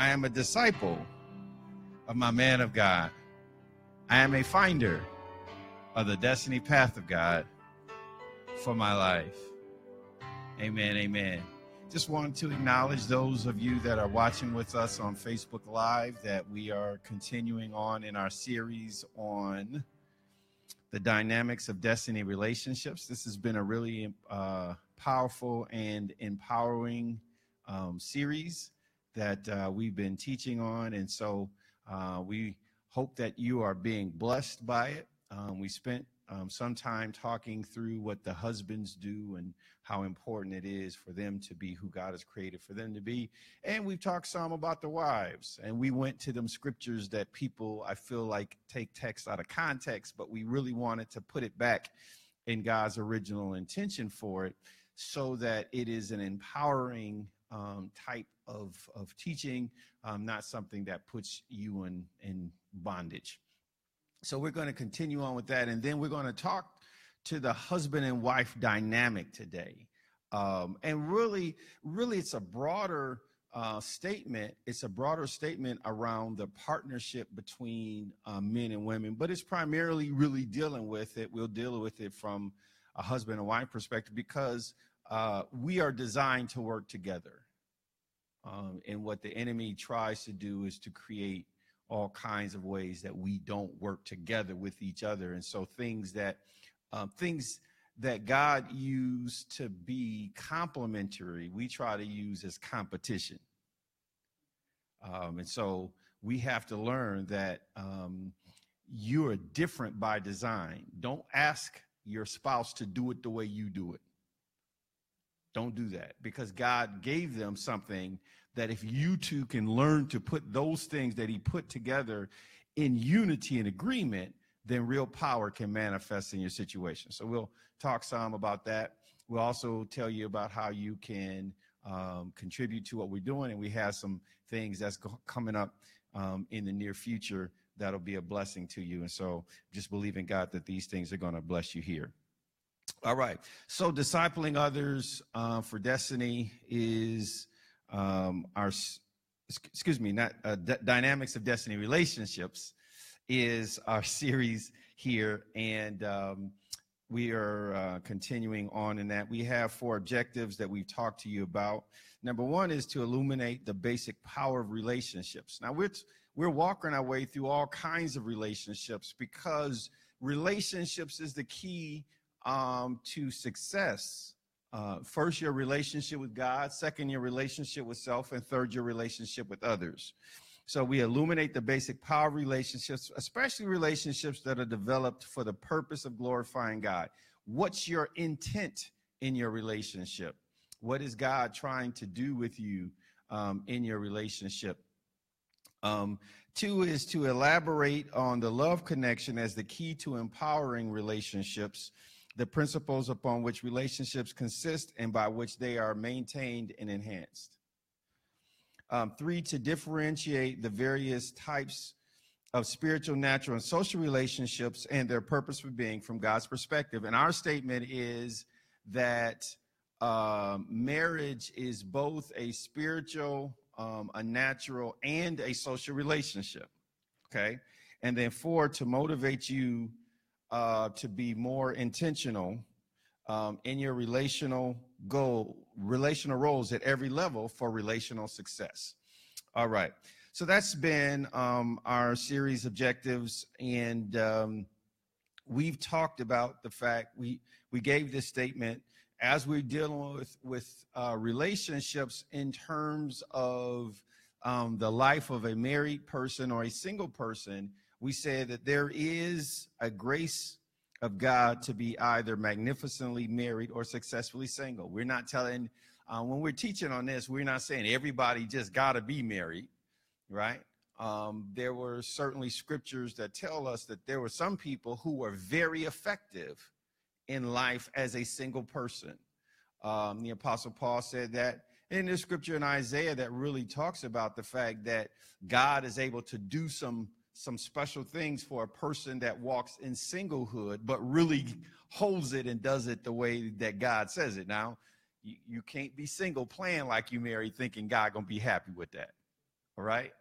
I am a disciple of my man of God. I am a finder of the destiny path of God for my life. Amen. Amen. Just want to acknowledge those of you that are watching with us on Facebook Live that we are continuing on in our series on the dynamics of destiny relationships. This has been a really uh, powerful and empowering um, series that uh, we've been teaching on. And so uh, we hope that you are being blessed by it. Um, we spent um, some time talking through what the husbands do and how important it is for them to be who God has created for them to be. And we've talked some about the wives. And we went to them scriptures that people, I feel like, take text out of context, but we really wanted to put it back in God's original intention for it so that it is an empowering um, type of, of teaching, um, not something that puts you in, in bondage. So we're going to continue on with that. And then we're going to talk to the husband and wife dynamic today. Um, and really, really, it's a broader uh, statement. It's a broader statement around the partnership between uh, men and women, but it's primarily really dealing with it. We'll deal with it from a husband and wife perspective because uh, we are designed to work together. Um, and what the enemy tries to do is to create all kinds of ways that we don't work together with each other. And so things that um, things that God used to be complementary, we try to use as competition. Um, and so we have to learn that um, you are different by design. Don't ask your spouse to do it the way you do it. Don't do that because God gave them something that if you two can learn to put those things that He put together in unity and agreement, then real power can manifest in your situation. So we'll talk some about that. We'll also tell you about how you can um, contribute to what we're doing, and we have some things that's coming up um, in the near future that'll be a blessing to you. And so just believe in God that these things are going to bless you here. All right. So, discipling others uh, for destiny is um, our, excuse me, not uh, D- dynamics of destiny relationships is our series here, and um, we are uh, continuing on in that. We have four objectives that we've talked to you about. Number one is to illuminate the basic power of relationships. Now, we're we're walking our way through all kinds of relationships because relationships is the key um, to success. Uh, first, your relationship with God, second, your relationship with self, and third, your relationship with others. So we illuminate the basic power relationships, especially relationships that are developed for the purpose of glorifying God. What's your intent in your relationship? What is God trying to do with you um, in your relationship? Um, two is to elaborate on the love connection as the key to empowering relationships the principles upon which relationships consist and by which they are maintained and enhanced. Um, three, to differentiate the various types of spiritual, natural, and social relationships and their purpose for being from God's perspective. And our statement is that um, marriage is both a spiritual, um, a natural, and a social relationship. Okay. And then four, to motivate you uh, to be more intentional um, in your relational goal, relational roles at every level for relational success. All right. So that's been um, our series objectives, and um, we've talked about the fact we we gave this statement as we're dealing with with uh, relationships in terms of um, the life of a married person or a single person we said that there is a grace of God to be either magnificently married or successfully single. We're not telling, uh, when we're teaching on this, we're not saying everybody just got to be married, right? Um, there were certainly scriptures that tell us that there were some people who were very effective in life as a single person. Um, the Apostle Paul said that in the scripture in Isaiah that really talks about the fact that God is able to do some some special things for a person that walks in singlehood, but really holds it and does it the way that God says it. Now, you, you can't be single playing like you married thinking God gonna be happy with that. All right.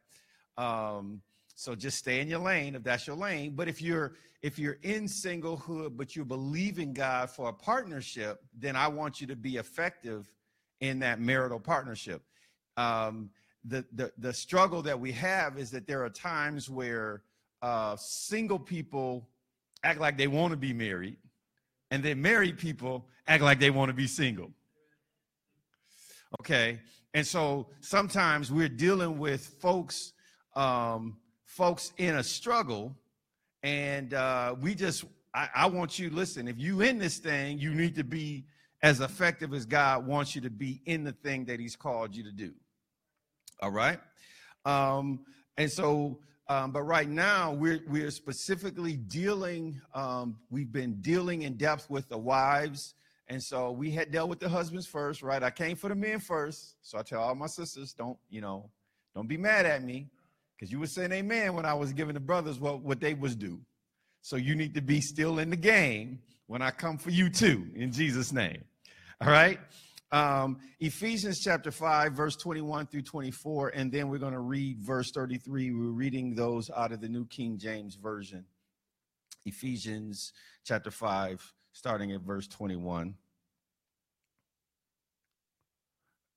Um, so just stay in your lane if that's your lane. But if you're if you're in singlehood but you believe in God for a partnership, then I want you to be effective in that marital partnership. Um, the, the the struggle that we have is that there are times where uh, single people act like they want to be married, and then married people act like they want to be single. Okay, and so sometimes we're dealing with folks, um, folks in a struggle, and uh, we just, I, I want you, listen, if you in this thing, you need to be as effective as God wants you to be in the thing that He's called you to do. All right, um, and so um, but right now, we're, we're specifically dealing, um, we've been dealing in depth with the wives. And so we had dealt with the husbands first, right? I came for the men first. So I tell all my sisters, don't, you know, don't be mad at me because you were saying amen when I was giving the brothers what, what they was due. So you need to be still in the game when I come for you too, in Jesus' name. All right? Um, Ephesians chapter 5, verse 21 through 24, and then we're going to read verse 33. We're reading those out of the New King James Version. Ephesians chapter 5, starting at verse 21.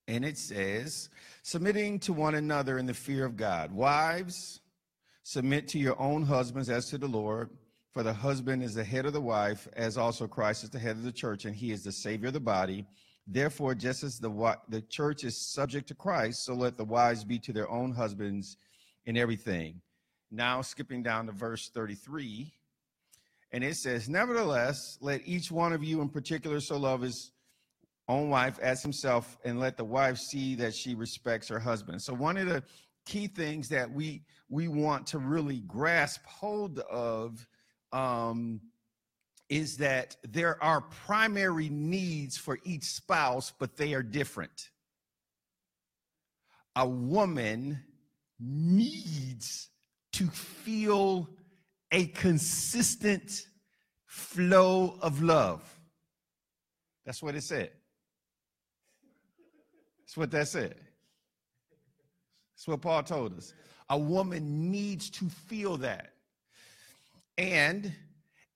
And it says, submitting to one another in the fear of God. Wives, submit to your own husbands as to the Lord. For the husband is the head of the wife, as also Christ is the head of the church, and he is the Savior of the body. Therefore, just as the, the church is subject to Christ, so let the wives be to their own husbands in everything. Now, skipping down to verse 33, and it says, Nevertheless, let each one of you in particular so love his own wife as himself, and let the wife see that she respects her husband. So, one of the key things that we we want to really grasp hold of um, is that there are primary needs for each spouse, but they are different. A woman needs to feel a consistent flow of love. That's what it said. That's what that said. That's what Paul told us. A woman needs to feel that. And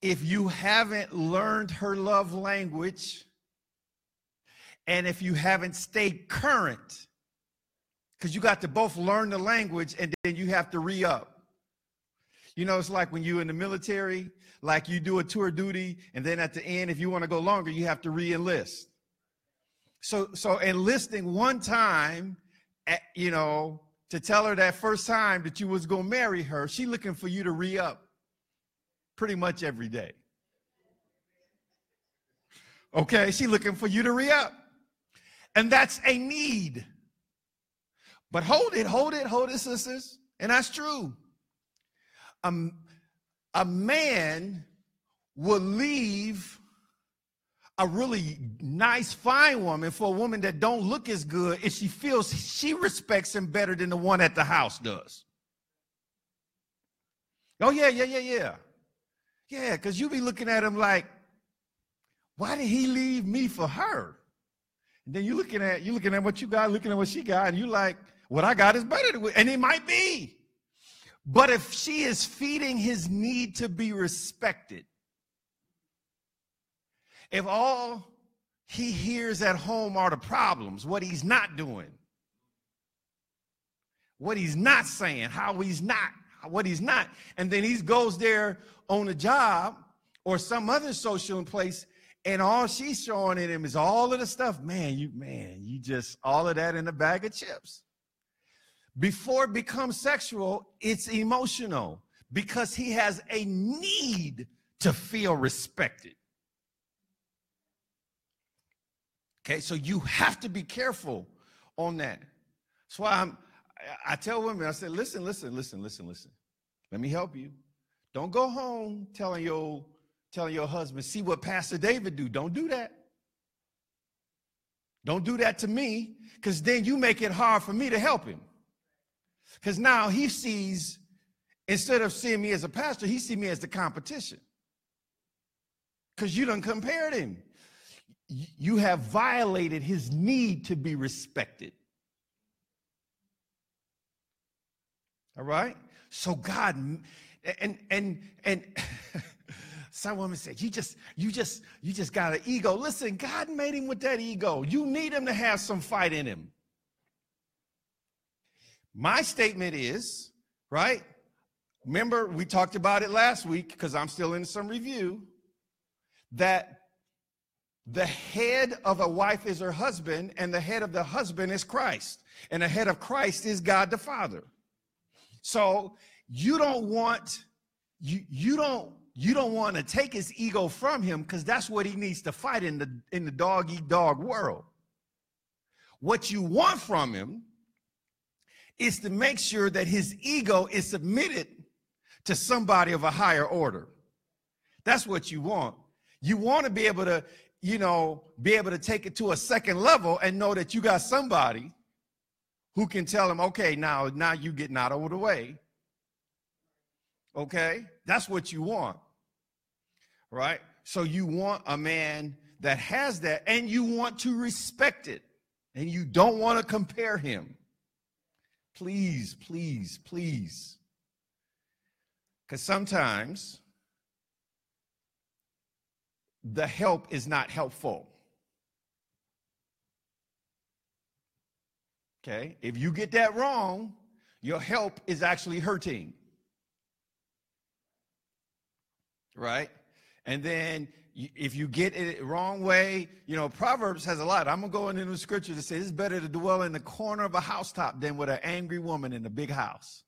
if you haven't learned her love language and if you haven't stayed current, because you got to both learn the language and then you have to re up. You know, it's like when you're in the military, like you do a tour duty, and then at the end, if you want to go longer, you have to re enlist. So, so enlisting one time, at, you know, to tell her that first time that you was going to marry her, she looking for you to re up pretty much every day. Okay, she looking for you to re-up. And that's a need. But hold it, hold it, hold it, sisters. And that's true. Um, a man will leave a really nice, fine woman for a woman that don't look as good if she feels she respects him better than the one at the house does. Oh, yeah, yeah, yeah, yeah. Yeah, because you be looking at him like, why did he leave me for her? And then you're looking at you looking at what you got, looking at what she got, and you like, what I got is better and it might be. But if she is feeding his need to be respected, if all he hears at home are the problems, what he's not doing, what he's not saying, how he's not, what he's not, and then he goes there on a job or some other social place and all she's showing in him is all of the stuff man you man you just all of that in a bag of chips. Before it becomes sexual it's emotional because he has a need to feel respected. Okay so you have to be careful on that. That's why i'm i tell women i say listen listen listen listen listen. Let me help you don't go home telling your telling your husband, see what Pastor David do. Don't do that. Don't do that to me, because then you make it hard for me to help him. Because now he sees, instead of seeing me as a pastor, he sees me as the competition. Because you done compared him. You have violated his need to be respected. All right? So God and and and some woman said, You just, you just, you just got an ego. Listen, God made him with that ego. You need him to have some fight in him. My statement is, right? Remember, we talked about it last week because I'm still in some review that the head of a wife is her husband, and the head of the husband is Christ, and the head of Christ is God the Father. So you don't want you you don't you don't want to take his ego from him because that's what he needs to fight in the in the dog eat dog world. What you want from him is to make sure that his ego is submitted to somebody of a higher order. That's what you want. You want to be able to, you know, be able to take it to a second level and know that you got somebody who can tell him, okay, now, now you getting out of the way. Okay? That's what you want. Right? So you want a man that has that and you want to respect it and you don't want to compare him. Please, please, please. Because sometimes the help is not helpful. Okay? If you get that wrong, your help is actually hurting. Right? And then if you get it wrong way, you know, Proverbs has a lot. I'm going to go into the scripture to say it's better to dwell in the corner of a housetop than with an angry woman in a big house.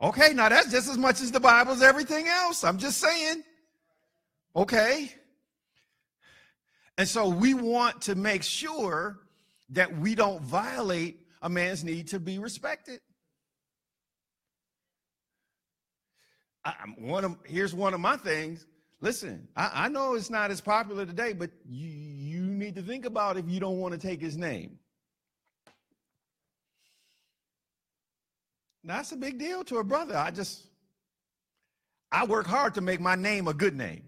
Okay, now that's just as much as the Bible as everything else. I'm just saying. Okay. And so we want to make sure that we don't violate a man's need to be respected. I, one of here's one of my things. Listen, I, I know it's not as popular today, but you, you need to think about if you don't want to take his name. That's a big deal to a brother. I just, I work hard to make my name a good name.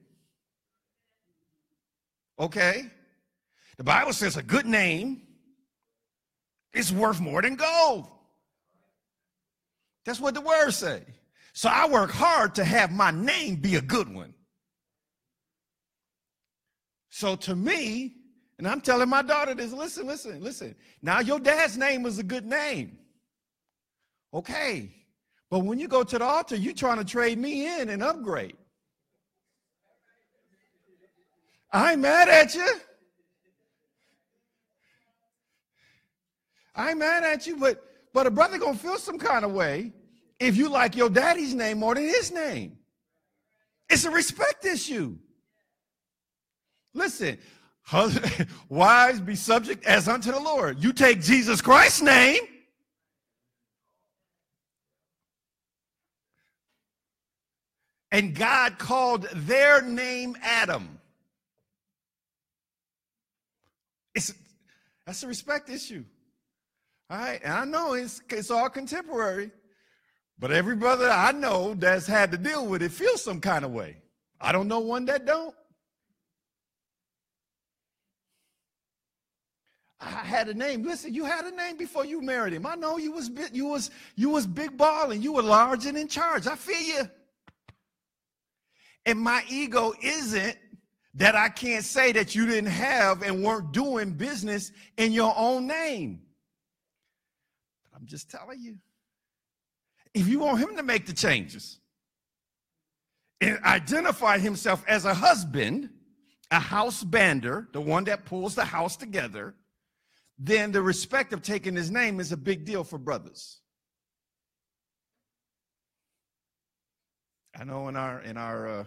Okay? The Bible says a good name is worth more than gold. That's what the words say. So I work hard to have my name be a good one. So to me, and I'm telling my daughter this listen, listen, listen. Now your dad's name is a good name. Okay. But when you go to the altar, you're trying to trade me in and upgrade. I ain't mad at you. I ain't mad at you, but but a brother gonna feel some kind of way if you like your daddy's name more than his name. It's a respect issue. Listen, wives be subject as unto the Lord. You take Jesus Christ's name. And God called their name Adam. It's, that's a respect issue. All right. And I know it's, it's all contemporary. But every brother I know that's had to deal with it feels some kind of way. I don't know one that don't. I had a name. Listen, you had a name before you married him. I know you was you was you was big balling. you were large and in charge. I feel you. And my ego isn't that I can't say that you didn't have and weren't doing business in your own name. But I'm just telling you if you want him to make the changes and identify himself as a husband, a house bander, the one that pulls the house together, then the respect of taking his name is a big deal for brothers. I know in our in our uh,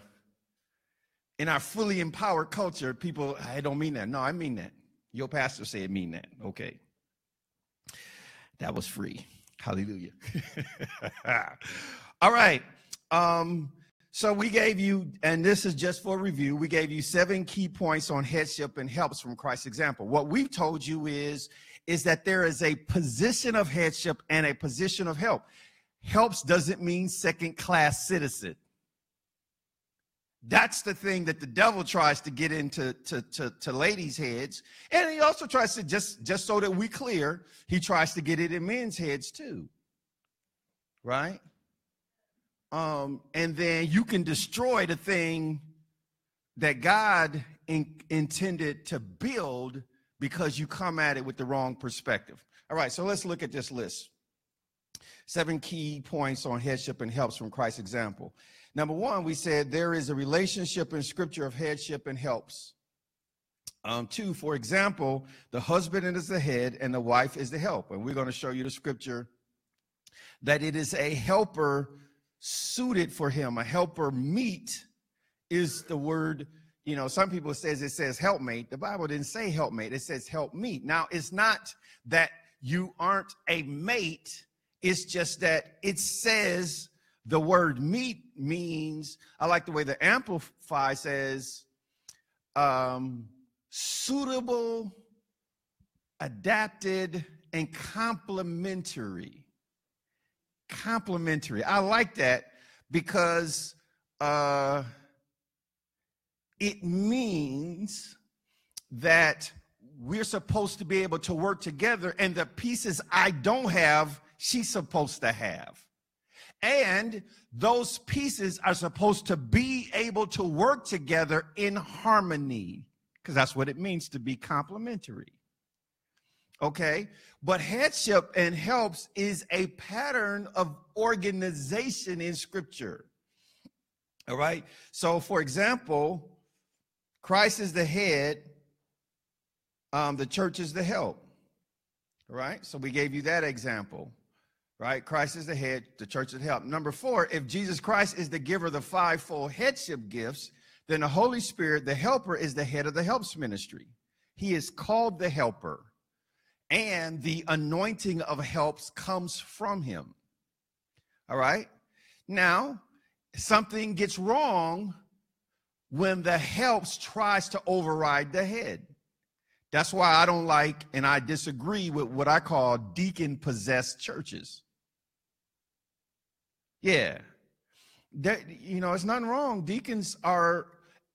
in our fully empowered culture, people I don't mean that. No, I mean that. Your pastor said mean that. Okay. That was free. Hallelujah. All right. Um, so we gave you, and this is just for review, we gave you seven key points on headship and helps from Christ's example. What we've told you is, is that there is a position of headship and a position of help. Helps doesn't mean second class citizen. That's the thing that the devil tries to get into to, to, to ladies' heads. And he also tries to, just, just so that we clear, he tries to get it in men's heads too. Right? Um, and then you can destroy the thing that God in, intended to build because you come at it with the wrong perspective. All right, so let's look at this list. Seven key points on headship and helps from Christ's example. Number one, we said there is a relationship in scripture of headship and helps. Um, two, for example, the husband is the head and the wife is the help. And we're going to show you the scripture that it is a helper suited for him. A helper meet is the word, you know, some people says it says helpmate. The Bible didn't say helpmate. It says help meet. Now, it's not that you aren't a mate. It's just that it says the word meet means, I like the way the Amplify says, um, suitable, adapted, and complementary. Complementary. I like that because uh, it means that we're supposed to be able to work together, and the pieces I don't have, she's supposed to have. And those pieces are supposed to be able to work together in harmony, because that's what it means to be complementary. Okay? But headship and helps is a pattern of organization in Scripture. All right? So, for example, Christ is the head, um, the church is the help. All right? So, we gave you that example right? Christ is the head, the church is help. Number four, if Jesus Christ is the giver of the fivefold headship gifts, then the Holy Spirit, the helper, is the head of the helps ministry. He is called the helper, and the anointing of helps comes from him. All right? Now, something gets wrong when the helps tries to override the head. That's why I don't like and I disagree with what I call deacon possessed churches. Yeah. That, you know, it's nothing wrong. Deacons are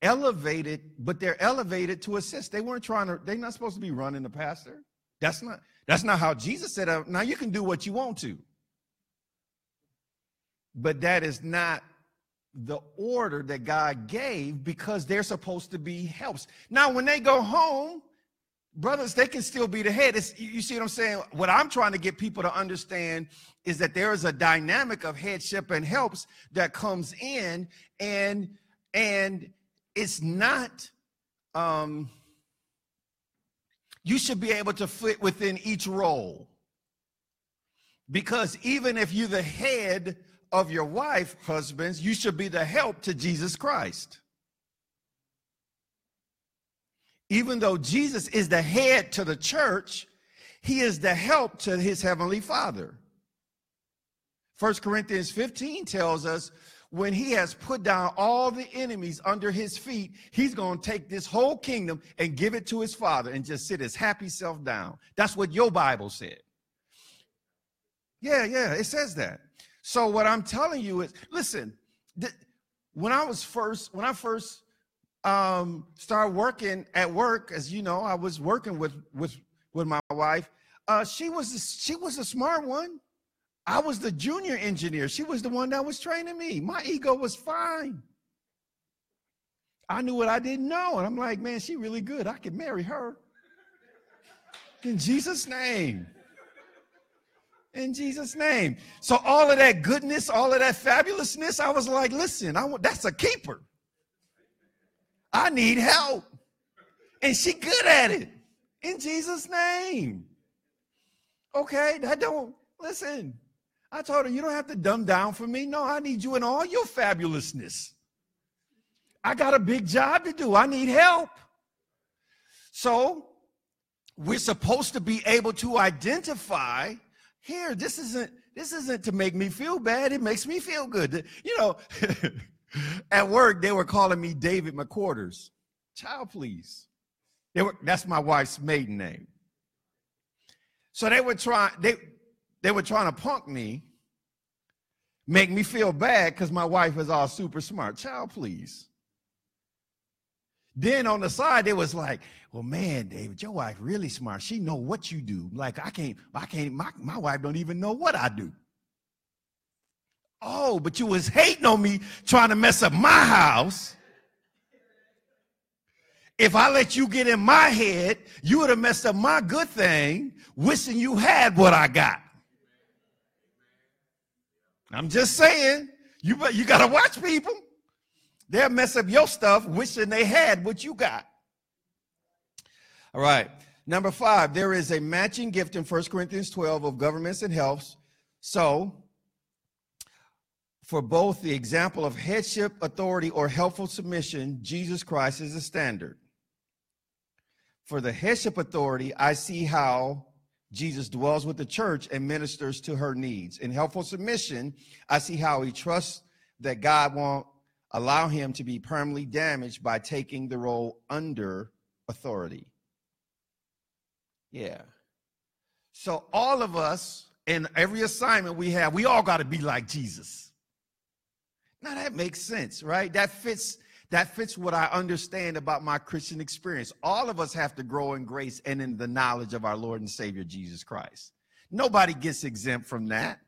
elevated, but they're elevated to assist. They weren't trying to, they're not supposed to be running the pastor. That's not, that's not how Jesus said. Now you can do what you want to. But that is not the order that God gave because they're supposed to be helps. Now, when they go home, brothers, they can still be the head. It's, you see what I'm saying? What I'm trying to get people to understand is that there is a dynamic of headship and helps that comes in, and and it's not. Um, you should be able to fit within each role. Because even if you're the head of your wife, husbands, you should be the help to Jesus Christ even though Jesus is the head to the church, he is the help to his heavenly Father. First Corinthians 15 tells us when he has put down all the enemies under his feet, he's going to take this whole kingdom and give it to his father and just sit his happy self down. That's what your Bible said. Yeah, yeah, it says that. So what I'm telling you is, listen, th- when I was first, when I first um, started working at work, as you know, I was working with with with my wife. Uh, she was she was a smart one. I was the junior engineer. She was the one that was training me. My ego was fine. I knew what I didn't know, and I'm like, man, she really good. I could marry her. In Jesus' name. In Jesus' name. So all of that goodness, all of that fabulousness, I was like, listen, I want that's a keeper. I need help. And she good at it. In Jesus' name. Okay, that don't listen. I told her, you don't have to dumb down for me. No, I need you in all your fabulousness. I got a big job to do. I need help. So we're supposed to be able to identify here, this isn't this isn't to make me feel bad. It makes me feel good. You know, At work, they were calling me David McQuarters. Child, please. They were, that's my wife's maiden name. So they were trying, they, they were trying to punk me, make me feel bad because my wife is all super smart. Child, please. Then on the side, it was like, well, man, David, your wife really smart. She know what you do. Like I can't, I can't, my, my wife don't even know what I do. Oh, but you was hating on me trying to mess up my house. If I let you get in my head, you would have messed up my good thing, wishing you had what I got. I'm just saying, you, you got to watch people. They'll mess up your stuff wishing they had what you got. All right. Number five, there is a matching gift in 1 Corinthians 12 of governments and helps. So, for both the example of headship, authority, or helpful submission, Jesus Christ is the standard. For the headship authority, I see how Jesus dwells with the church and ministers to her needs. In helpful submission, I see how he trusts that God won't allow him to be permanently damaged by taking the role under authority. Yeah. So, all of us in every assignment we have, we all got to be like Jesus. Now, that makes sense, right? That fits. That fits what I understand about my Christian experience. All of us have to grow in grace and in the knowledge of our Lord and Savior Jesus Christ. Nobody gets exempt from that.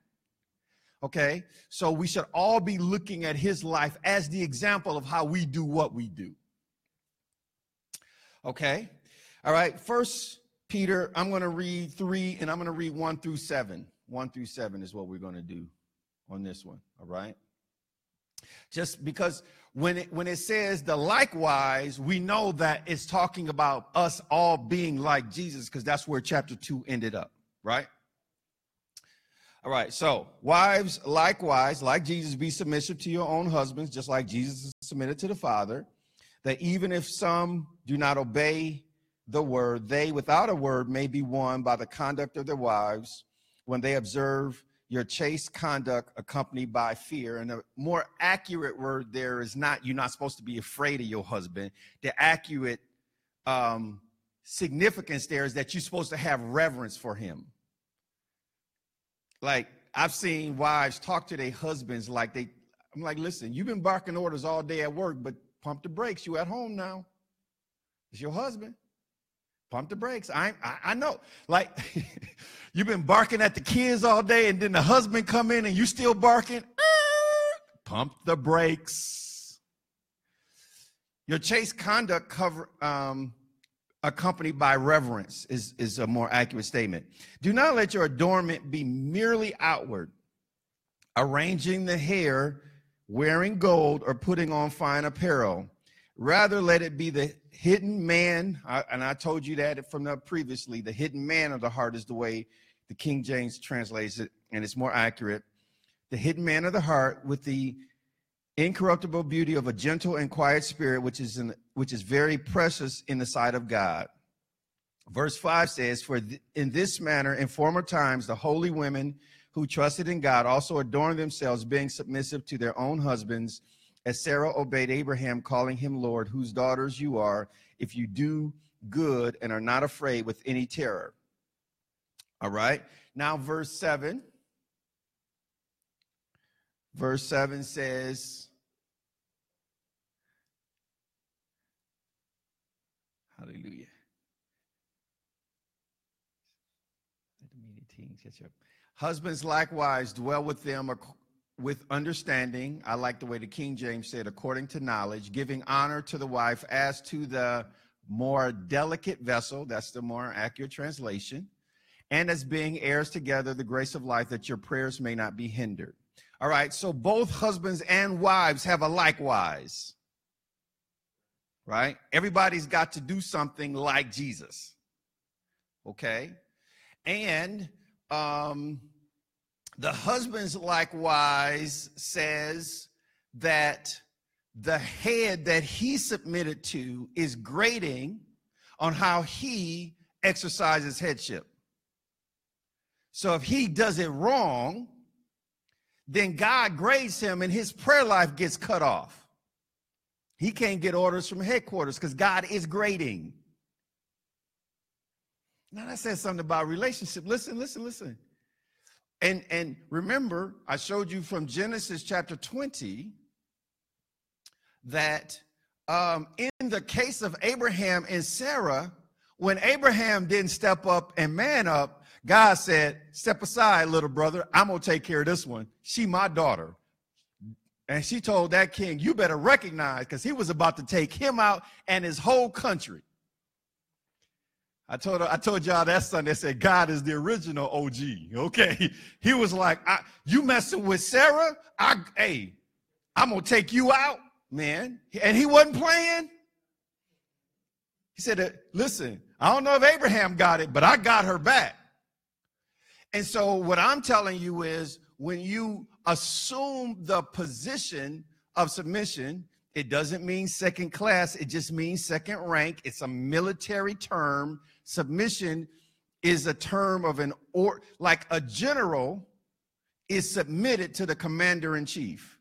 Okay? So we should all be looking at his life as the example of how we do what we do. Okay? All right. First Peter, I'm going to read three and I'm going to read one through seven. One through seven is what we're going to do on this one. All right? Just because when it, when it says the likewise, we know that it's talking about us all being like Jesus because that's where chapter two ended up, right? All right, so wives, likewise, like Jesus, be submissive to your own husbands, just like Jesus is submitted to the Father, that even if some do not obey the word, they without a word may be won by the conduct of their wives when they observe your chaste conduct accompanied by fear. And a more accurate word there is not, you're not supposed to be afraid of your husband. The accurate um, significance there is that you're supposed to have reverence for him. Like I've seen wives talk to their husbands like they, I'm like, listen, you've been barking orders all day at work, but pump the brakes. You at home now. It's your husband. Pump the brakes. I, I, I know. Like you've been barking at the kids all day, and then the husband come in and you still barking. Pump the brakes. Your chaste conduct cover um, accompanied by reverence is, is a more accurate statement. Do not let your adornment be merely outward, arranging the hair, wearing gold, or putting on fine apparel. Rather, let it be the hidden man, and I told you that from the previously, the hidden man of the heart is the way the King James translates it, and it's more accurate. The hidden man of the heart with the incorruptible beauty of a gentle and quiet spirit, which is in, which is very precious in the sight of God. Verse 5 says, For in this manner, in former times, the holy women who trusted in God also adorned themselves, being submissive to their own husbands, as Sarah obeyed Abraham, calling him Lord, whose daughters you are, if you do good and are not afraid with any terror. All right. Now, verse 7. Verse 7 says, Hallelujah. Husbands likewise dwell with them with understanding. I like the way the King James said, according to knowledge, giving honor to the wife as to the more delicate vessel. That's the more accurate translation. And as being heirs together the grace of life, that your prayers may not be hindered. All right, so both husbands and wives have a likewise right? Everybody's got to do something like Jesus. Okay? And um, the husbands likewise says that the head that he submitted to is grading on how he exercises headship. So if he does it wrong, then God grades him and his prayer life gets cut off. He can't get orders from headquarters because God is grading. Now that says something about relationship. Listen, listen, listen. And and remember, I showed you from Genesis chapter 20 that um, in the case of Abraham and Sarah, when Abraham didn't step up and man up, God said, Step aside, little brother. I'm going to take care of this one. She, my daughter. And she told that king, You better recognize, because he was about to take him out and his whole country. I told I told y'all that Sunday, I said, God is the original OG. Okay. He was like, you messing with Sarah? I hey, I'm gonna take you out, man. And he wasn't playing. He said, uh, listen, I don't know if Abraham got it, but I got her back. And so what I'm telling you is when you assume the position of submission, it doesn't mean second class, it just means second rank. It's a military term Submission is a term of an or like a general is submitted to the commander in chief.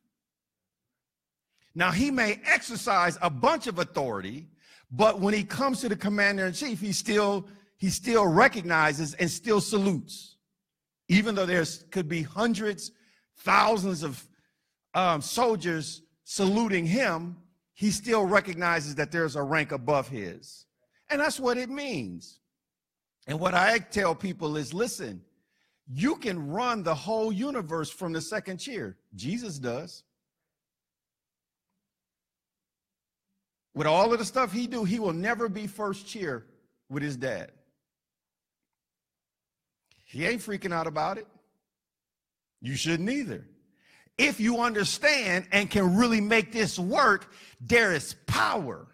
Now he may exercise a bunch of authority, but when he comes to the commander in chief, he still he still recognizes and still salutes, even though there's could be hundreds, thousands of um, soldiers saluting him. He still recognizes that there's a rank above his. And that's what it means. And what I tell people is listen, you can run the whole universe from the second chair. Jesus does. With all of the stuff he do, he will never be first chair with his dad. He ain't freaking out about it. You shouldn't either. If you understand and can really make this work, there is power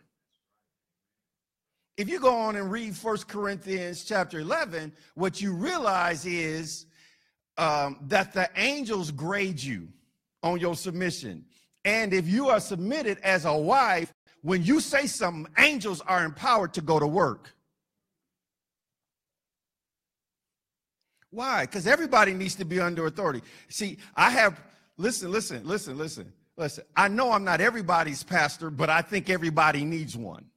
if you go on and read First Corinthians chapter 11, what you realize is um, that the angels grade you on your submission. And if you are submitted as a wife, when you say something, angels are empowered to go to work. Why? Because everybody needs to be under authority. See, I have, listen, listen, listen, listen, listen. I know I'm not everybody's pastor, but I think everybody needs one.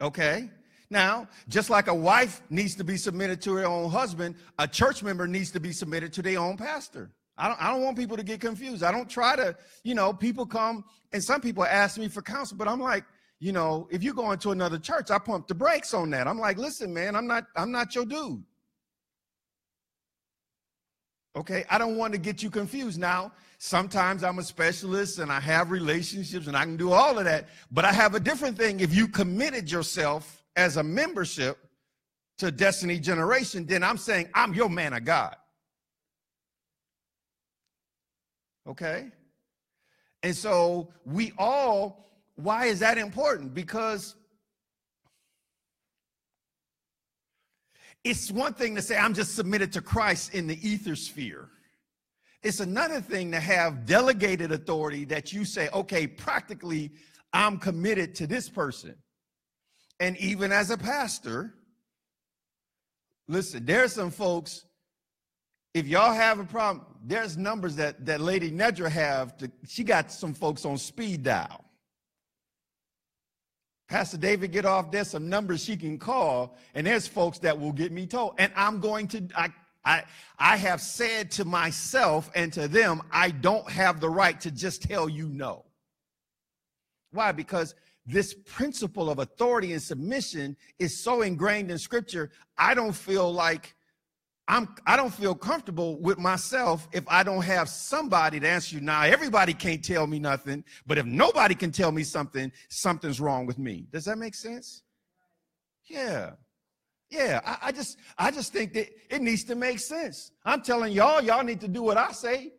Okay? Now, just like a wife needs to be submitted to her own husband, a church member needs to be submitted to their own pastor. I don't, I don't want people to get confused. I don't try to, you know, people come and some people ask me for counsel, but I'm like, you know, if you go into another church, I pump the brakes on that. I'm like, listen, man, I'm not, I'm not your dude. Okay, I don't want to get you confused. Now, sometimes I'm a specialist and I have relationships and I can do all of that, but I have a different thing. If you committed yourself as a membership to Destiny Generation, then I'm saying I'm your man of God. Okay? And so we all, why is that important? Because It's one thing to say, I'm just submitted to Christ in the ether sphere. It's another thing to have delegated authority that you say, okay, practically, I'm committed to this person. And even as a pastor, listen, there are some folks, if y'all have a problem, there's numbers that, that Lady Nedra have. To, she got some folks on speed dial. Pastor David, get off. There's some numbers she can call, and there's folks that will get me told. And I'm going to, I, I, I have said to myself and to them, I don't have the right to just tell you no. Why? Because this principle of authority and submission is so ingrained in scripture, I don't feel like I'm I don't feel comfortable with myself if I don't have somebody to answer you. Now, everybody can't tell me nothing, but if nobody can tell me something, something's wrong with me. Does that make sense? Yeah. Yeah, I, I just I just think that it needs to make sense. I'm telling y'all, y'all need to do what I say.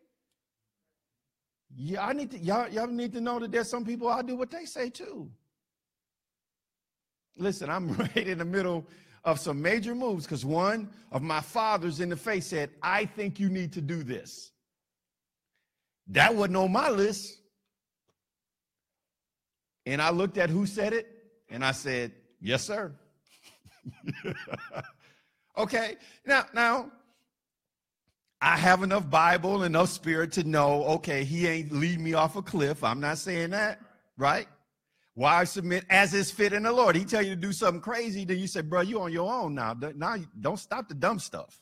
Yeah, I need to y'all, y'all need to know that there's some people I do what they say too. Listen, I'm right in the middle of some major moves because one of my fathers in the faith said, I think you need to do this. That wasn't on my list. And I looked at who said it and I said, Yes, sir. okay. Now, now, I have enough Bible, enough spirit to know, okay, he ain't lead me off a cliff. I'm not saying that, right? Why submit as is fit in the Lord? He tell you to do something crazy, then you say, bro, you on your own now. Now don't stop the dumb stuff.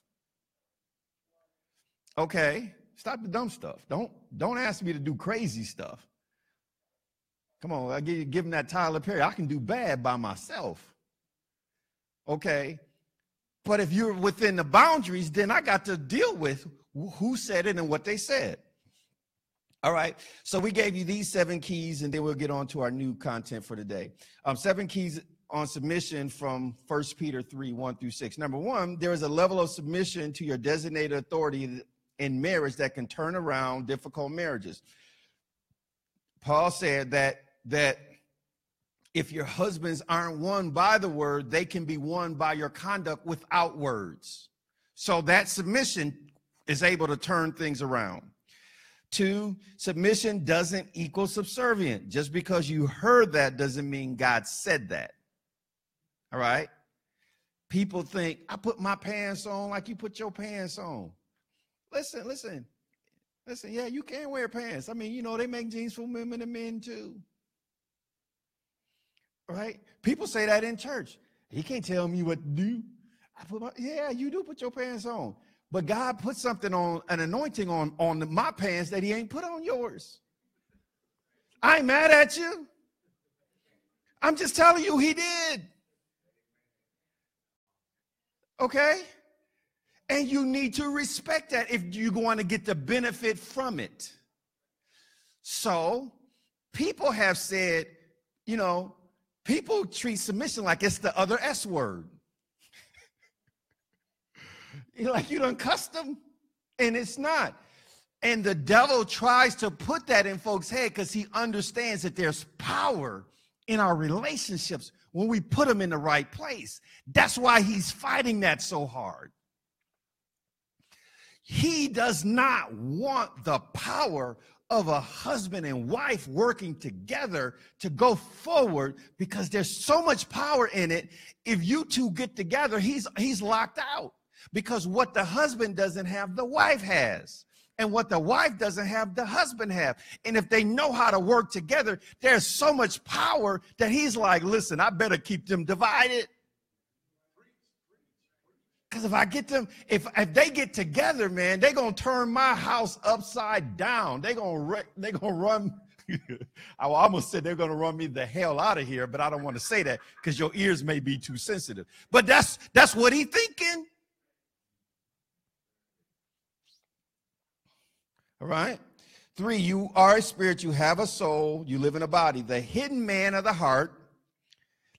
Okay, stop the dumb stuff. Don't don't ask me to do crazy stuff. Come on, I give, give him that Tyler Perry. I can do bad by myself. Okay. But if you're within the boundaries, then I got to deal with who said it and what they said. All right. So we gave you these seven keys, and then we'll get on to our new content for today. Um, seven keys on submission from First Peter 3 1 through 6. Number one, there is a level of submission to your designated authority in marriage that can turn around difficult marriages. Paul said that that if your husbands aren't won by the word, they can be won by your conduct without words. So that submission is able to turn things around. Two, submission doesn't equal subservient. Just because you heard that doesn't mean God said that. All right? People think, I put my pants on like you put your pants on. Listen, listen, listen. Yeah, you can wear pants. I mean, you know, they make jeans for women and men too. Right? People say that in church. He can't tell me what to do. I put my, yeah, you do put your pants on. But God put something on, an anointing on, on my pants that he ain't put on yours. I ain't mad at you. I'm just telling you he did. Okay? And you need to respect that if you're going to get the benefit from it. So, people have said, you know, people treat submission like it's the other S word. You're like you don't custom, and it's not. And the devil tries to put that in folks' head because he understands that there's power in our relationships when we put them in the right place. That's why he's fighting that so hard. He does not want the power of a husband and wife working together to go forward because there's so much power in it. If you two get together, he's he's locked out because what the husband doesn't have, the wife has. And what the wife doesn't have, the husband have. And if they know how to work together, there's so much power that he's like, listen, I better keep them divided. Because if I get them, if if they get together, man, they're gonna turn my house upside down. They're gonna they're gonna run. I almost said they're gonna run me the hell out of here, but I don't want to say that because your ears may be too sensitive. But that's that's what he thinking. All right. Three, you are a spirit, you have a soul, you live in a body. The hidden man of the heart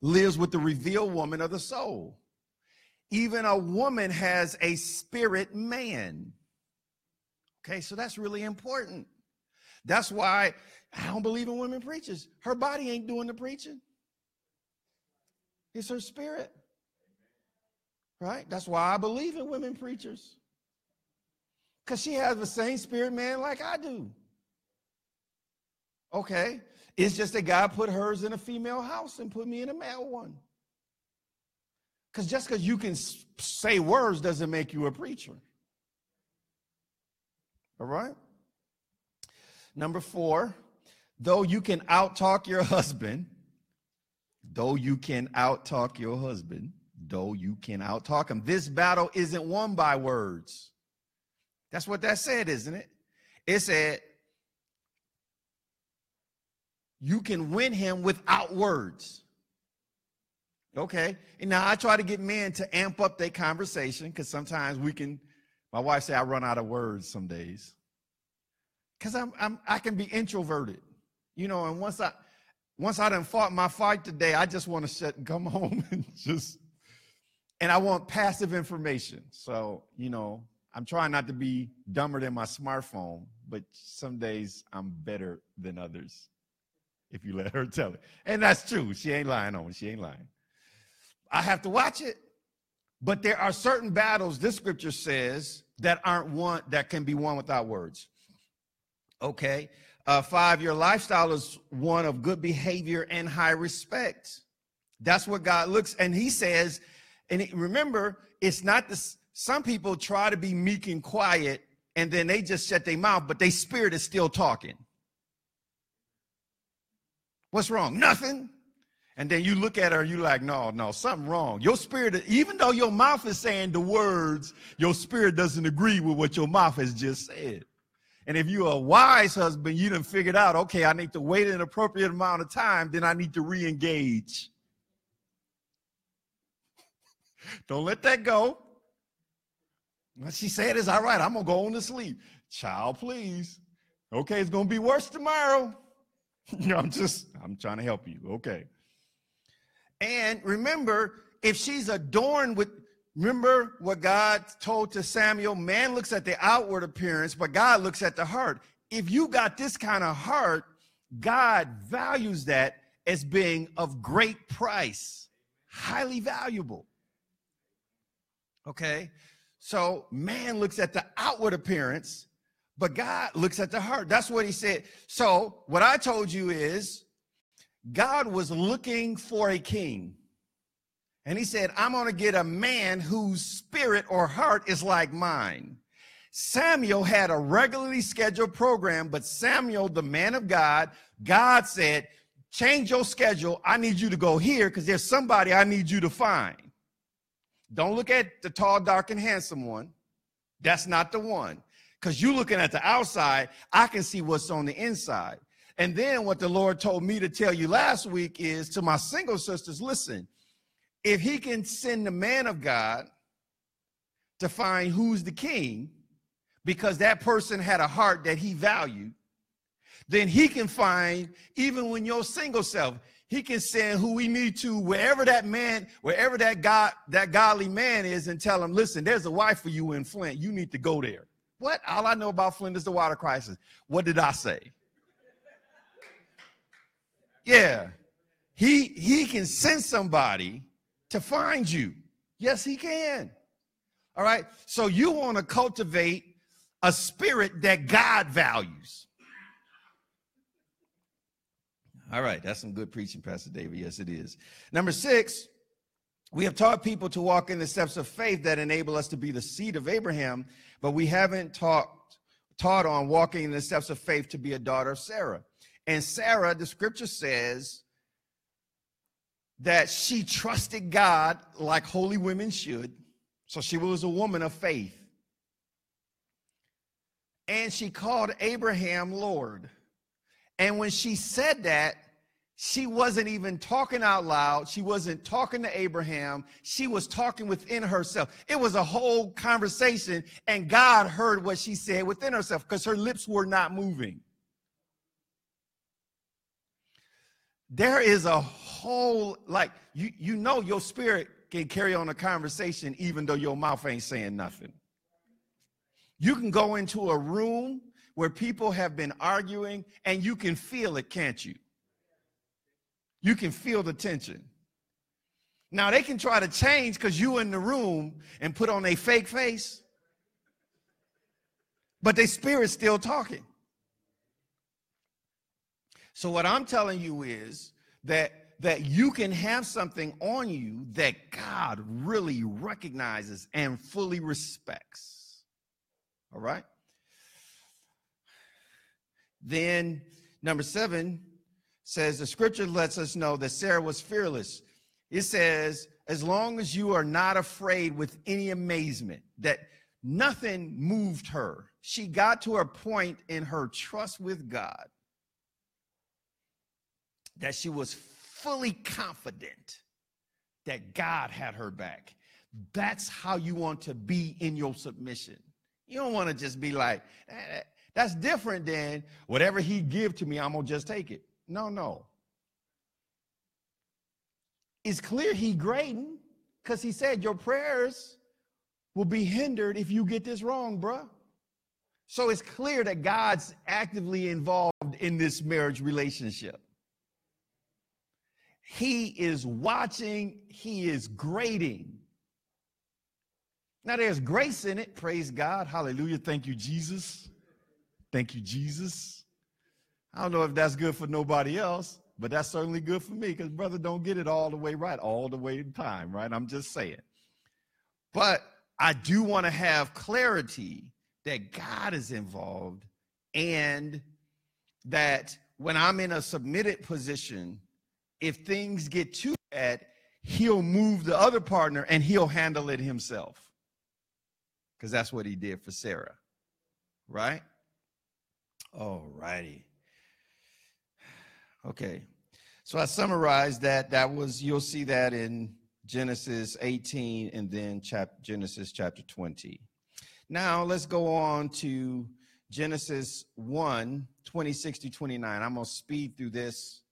lives with the revealed woman of the soul. Even a woman has a spirit man. Okay, so that's really important. That's why I don't believe in women preachers. Her body ain't doing the preaching, it's her spirit. Right? That's why I believe in women preachers. Because she has the same spirit man like I do. Okay. It's just that God put hers in a female house and put me in a male one. Because just because you can say words doesn't make you a preacher. All right? Number four, though you can outtalk your husband, though you can outtalk your husband, though you can outtalk him, this battle isn't won by words. That's what that said, isn't it? It said, you can win him without words. Okay. And now I try to get men to amp up their conversation because sometimes we can, my wife say I run out of words some days. Because I'm, I'm I can be introverted. You know, and once I once I done fought my fight today, I just want to shut and come home and just and I want passive information. So, you know, I'm trying not to be dumber than my smartphone, but some days I'm better than others. If you let her tell it. And that's true. She ain't lying on me. She ain't lying. I have to watch it. But there are certain battles, this scripture says, that aren't won, that can be won without words. Okay. Uh, five, your lifestyle is one of good behavior and high respect. That's what God looks, and He says, and remember, it's not this some people try to be meek and quiet and then they just shut their mouth, but their spirit is still talking. What's wrong? Nothing. And then you look at her, and you're like, no, no, something wrong. Your spirit, even though your mouth is saying the words, your spirit doesn't agree with what your mouth has just said. And if you're a wise husband, you done figured out, okay, I need to wait an appropriate amount of time, then I need to re-engage. Don't let that go. What she said is, all right, I'm gonna go on to sleep. Child, please. Okay, it's gonna be worse tomorrow. I'm just, I'm trying to help you. Okay. And remember, if she's adorned with, remember what God told to Samuel, man looks at the outward appearance, but God looks at the heart. If you got this kind of heart, God values that as being of great price, highly valuable. Okay? So man looks at the outward appearance, but God looks at the heart. That's what he said. So what I told you is God was looking for a king. And he said, I'm going to get a man whose spirit or heart is like mine. Samuel had a regularly scheduled program, but Samuel, the man of God, God said, change your schedule. I need you to go here because there's somebody I need you to find. Don't look at the tall, dark, and handsome one. That's not the one. Because you're looking at the outside, I can see what's on the inside. And then what the Lord told me to tell you last week is to my single sisters listen, if he can send the man of God to find who's the king, because that person had a heart that he valued, then he can find, even when you're single self, he can send who we need to wherever that man, wherever that God, that godly man is, and tell him, listen, there's a wife for you in Flint. You need to go there. What? All I know about Flint is the water crisis. What did I say? Yeah. He he can send somebody to find you. Yes, he can. All right. So you want to cultivate a spirit that God values. All right, that's some good preaching, Pastor David. Yes, it is. Number six, we have taught people to walk in the steps of faith that enable us to be the seed of Abraham, but we haven't taught taught on walking in the steps of faith to be a daughter of Sarah. And Sarah, the scripture says that she trusted God like holy women should. So she was a woman of faith. And she called Abraham Lord. And when she said that, she wasn't even talking out loud. She wasn't talking to Abraham. She was talking within herself. It was a whole conversation, and God heard what she said within herself because her lips were not moving. There is a whole, like, you, you know, your spirit can carry on a conversation even though your mouth ain't saying nothing. You can go into a room where people have been arguing and you can feel it, can't you? You can feel the tension. Now they can try to change because you in the room and put on a fake face, but their spirit's still talking. So what I'm telling you is that that you can have something on you that God really recognizes and fully respects. All right? Then, number seven says the scripture lets us know that Sarah was fearless. It says, as long as you are not afraid with any amazement, that nothing moved her. She got to a point in her trust with God that she was fully confident that God had her back. That's how you want to be in your submission. You don't want to just be like, eh, that's different than whatever he give to me, I'm gonna just take it. No, no. It's clear he grading because he said your prayers will be hindered if you get this wrong, bruh. So it's clear that God's actively involved in this marriage relationship. He is watching, he is grading. Now there's grace in it. Praise God. Hallelujah. Thank you, Jesus. Thank you, Jesus. I don't know if that's good for nobody else, but that's certainly good for me because brother don't get it all the way right all the way in time, right? I'm just saying. But I do want to have clarity that God is involved and that when I'm in a submitted position, if things get too bad, he'll move the other partner and he'll handle it himself. Because that's what he did for Sarah, right? All righty. Okay. So I summarized that. That was, you'll see that in Genesis 18 and then chap- Genesis chapter 20. Now let's go on to Genesis 1 26 to 29. I'm going to speed through this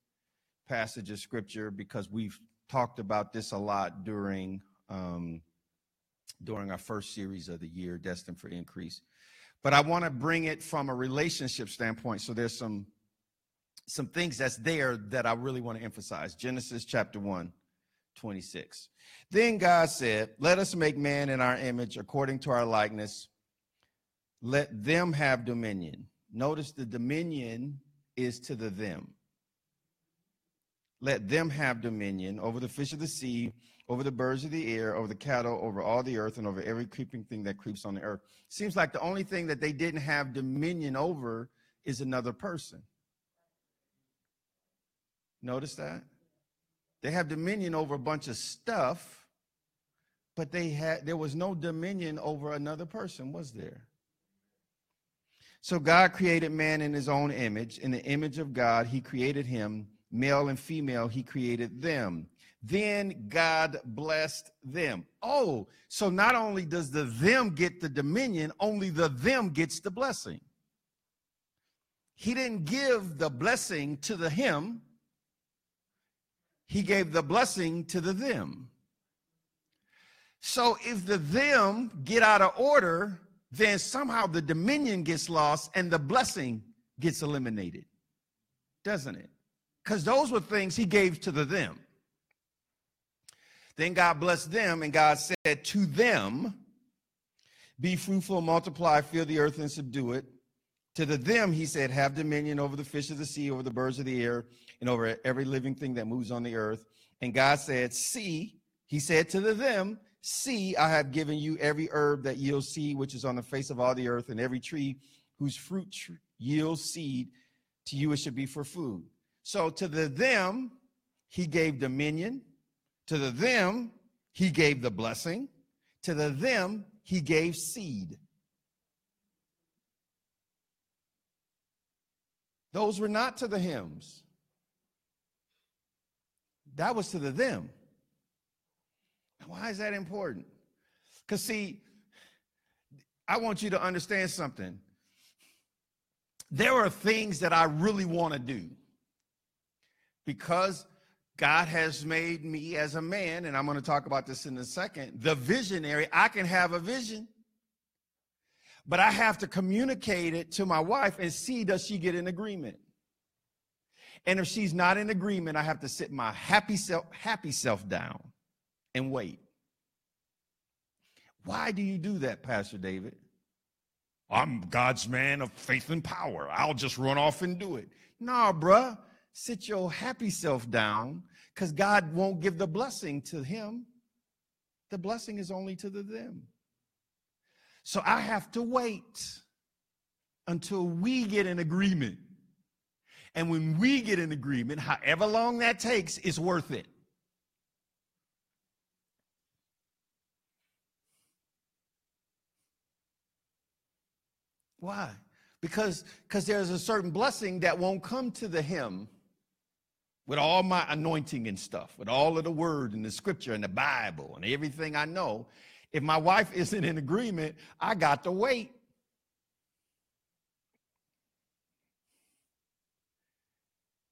passage of scripture because we've talked about this a lot during um, during our first series of the year, Destined for Increase. But I want to bring it from a relationship standpoint. So there's some some things that's there that I really want to emphasize. Genesis chapter 1, 26. Then God said, Let us make man in our image according to our likeness. Let them have dominion. Notice the dominion is to the them. Let them have dominion over the fish of the sea, over the birds of the air, over the cattle, over all the earth, and over every creeping thing that creeps on the earth. Seems like the only thing that they didn't have dominion over is another person. Notice that? They have dominion over a bunch of stuff, but they had there was no dominion over another person, was there? So God created man in his own image. In the image of God, he created him, male and female, he created them. Then God blessed them. Oh, so not only does the them get the dominion, only the them gets the blessing. He didn't give the blessing to the him, he gave the blessing to the them. So if the them get out of order, then somehow the dominion gets lost and the blessing gets eliminated, doesn't it? Because those were things he gave to the them. Then God blessed them, and God said to them, Be fruitful, multiply, fill the earth, and subdue it. To the them, he said, Have dominion over the fish of the sea, over the birds of the air, and over every living thing that moves on the earth. And God said, See, he said to the them, See, I have given you every herb that yields seed, which is on the face of all the earth, and every tree whose fruit yields seed. To you it should be for food. So to the them, he gave dominion. To the them, he gave the blessing. To the them, he gave seed. Those were not to the hymns. That was to the them. Why is that important? Because, see, I want you to understand something. There are things that I really want to do because God has made me as a man, and I'm going to talk about this in a second, the visionary. I can have a vision, but I have to communicate it to my wife and see does she get in agreement. And if she's not in agreement, I have to sit my happy self, happy self down and wait. Why do you do that, Pastor David? I'm God's man of faith and power. I'll just run off and do it. Nah, bruh. Sit your happy self down because God won't give the blessing to him. The blessing is only to the them. So I have to wait until we get an agreement. And when we get an agreement, however long that takes, it's worth it. Why? Because because there's a certain blessing that won't come to the him with all my anointing and stuff, with all of the word and the scripture and the Bible and everything I know. If my wife isn't in agreement, I got to wait.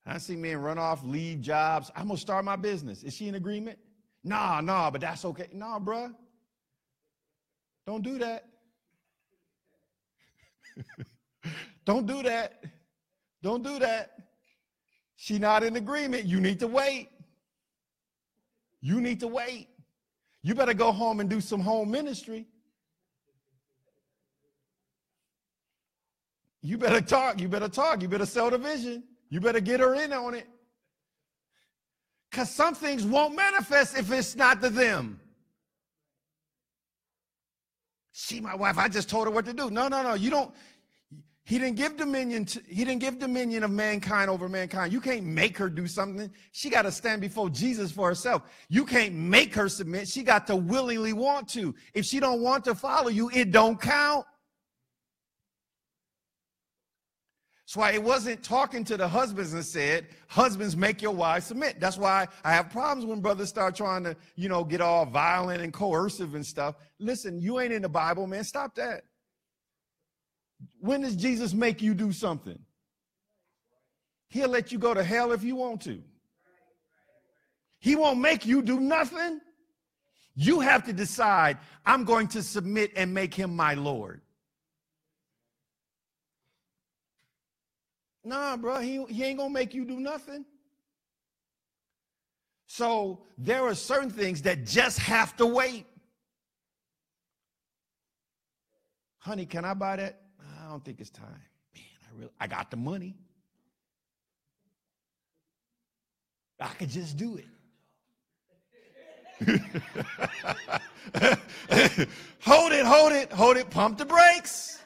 I see men run off, leave jobs. I'm gonna start my business. Is she in agreement? Nah, nah, but that's okay. Nah, bruh. Don't do that. Don't do that. Don't do that. She not in agreement. You need to wait. You need to wait. You better go home and do some home ministry. You better talk. You better talk. You better sell the vision. You better get her in on it. Because some things won't manifest if it's not to them. She, my wife, I just told her what to do. No, no, no. You don't. He didn't give dominion to, he didn't give dominion of mankind over mankind. You can't make her do something. She got to stand before Jesus for herself. You can't make her submit. She got to willingly want to. If she don't want to follow you, it don't count. That's why it wasn't talking to the husbands and said, husbands, make your wives submit. That's why I have problems when brothers start trying to, you know, get all violent and coercive and stuff. Listen, you ain't in the Bible, man. Stop that. When does Jesus make you do something? He'll let you go to hell if you want to. He won't make you do nothing. You have to decide, I'm going to submit and make him my Lord. Nah, bro, he, he ain't gonna make you do nothing. So there are certain things that just have to wait. Honey, can I buy that? Don't think it's time. Man, I really I got the money. I could just do it. hold it, hold it, hold it, pump the brakes.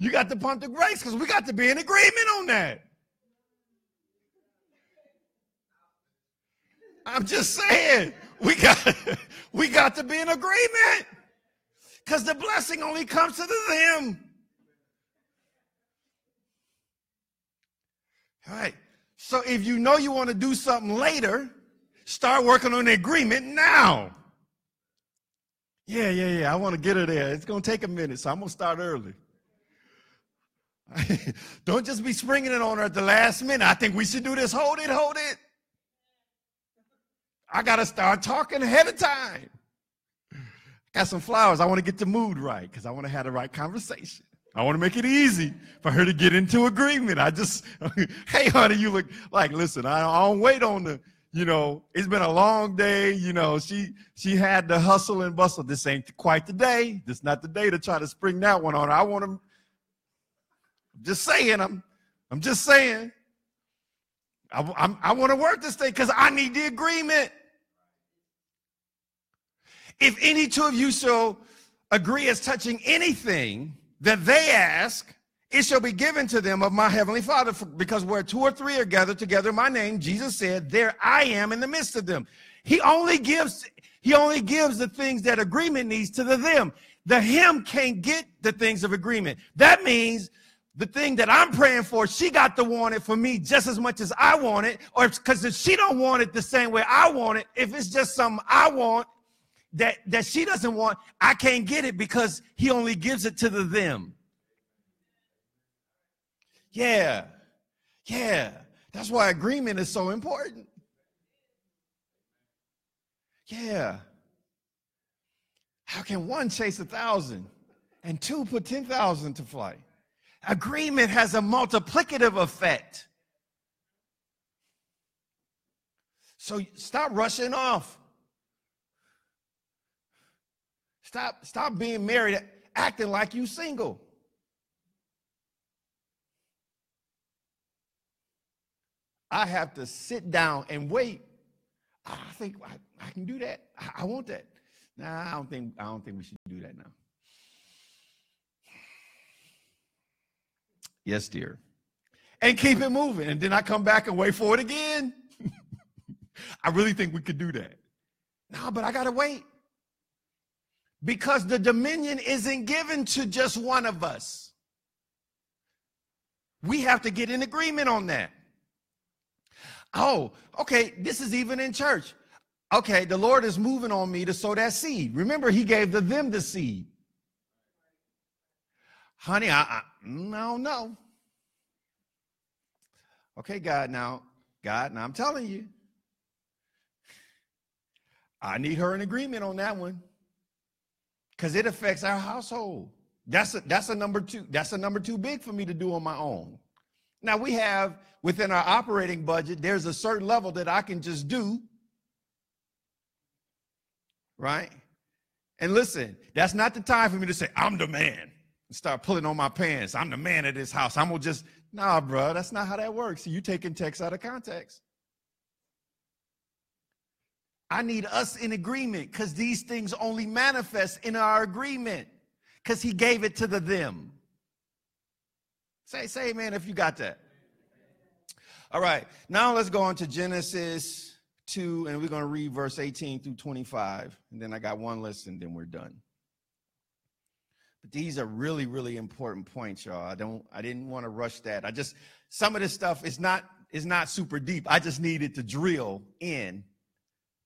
You got to pump the brakes because we got to be in agreement on that. I'm just saying, we got we got to be in agreement. Because the blessing only comes to the them. All right. So if you know you want to do something later, start working on the agreement now. Yeah, yeah, yeah. I want to get her there. It's going to take a minute, so I'm going to start early. Don't just be springing it on her at the last minute. I think we should do this. Hold it, hold it. I got to start talking ahead of time. Got some flowers. I want to get the mood right because I want to have the right conversation. I want to make it easy for her to get into agreement. I just, hey, honey, you look like, listen, I, don't wait on the, you know, it's been a long day. You know, she she had the hustle and bustle. This ain't quite the day. This not the day to try to spring that one on her. I want to I'm just saying. I'm, I'm just saying. I, I'm, I want to work this thing because I need the agreement. If any two of you shall agree as touching anything that they ask, it shall be given to them of my heavenly Father. Because where two or three are gathered together in my name, Jesus said, "There I am in the midst of them." He only gives he only gives the things that agreement needs to the them. The him can't get the things of agreement. That means the thing that I'm praying for, she got to want it for me just as much as I want it. Or because if she don't want it the same way I want it, if it's just something I want that, that she doesn't want, I can't get it because he only gives it to the them. Yeah. Yeah. That's why agreement is so important. Yeah. How can one chase a thousand and two put 10,000 to flight? Agreement has a multiplicative effect. So stop rushing off. Stop, stop being married, acting like you single. I have to sit down and wait. I think I, I can do that. I, I want that. Nah, I don't think I don't think we should do that now. Yes, dear. And keep it moving. And then I come back and wait for it again. I really think we could do that. No, but I got to wait. Because the dominion isn't given to just one of us. We have to get in agreement on that. Oh, okay, this is even in church. Okay, the Lord is moving on me to sow that seed. Remember, He gave the them the seed. Honey, I, I, mm, I don't know. Okay, God, now, God, now I'm telling you, I need her in agreement on that one because it affects our household. That's a, that's a number two. That's a number too big for me to do on my own. Now we have within our operating budget, there's a certain level that I can just do, right? And listen, that's not the time for me to say, I'm the man and start pulling on my pants. I'm the man of this house. I'm gonna just, nah, bro, that's not how that works. You taking text out of context. I need us in agreement because these things only manifest in our agreement because he gave it to the them. Say, say, man, if you got that. All right, now let's go on to Genesis 2, and we're going to read verse 18 through 25. And then I got one lesson, then we're done. But these are really, really important points, y'all. I don't I didn't want to rush that. I just some of this stuff is not is not super deep. I just needed to drill in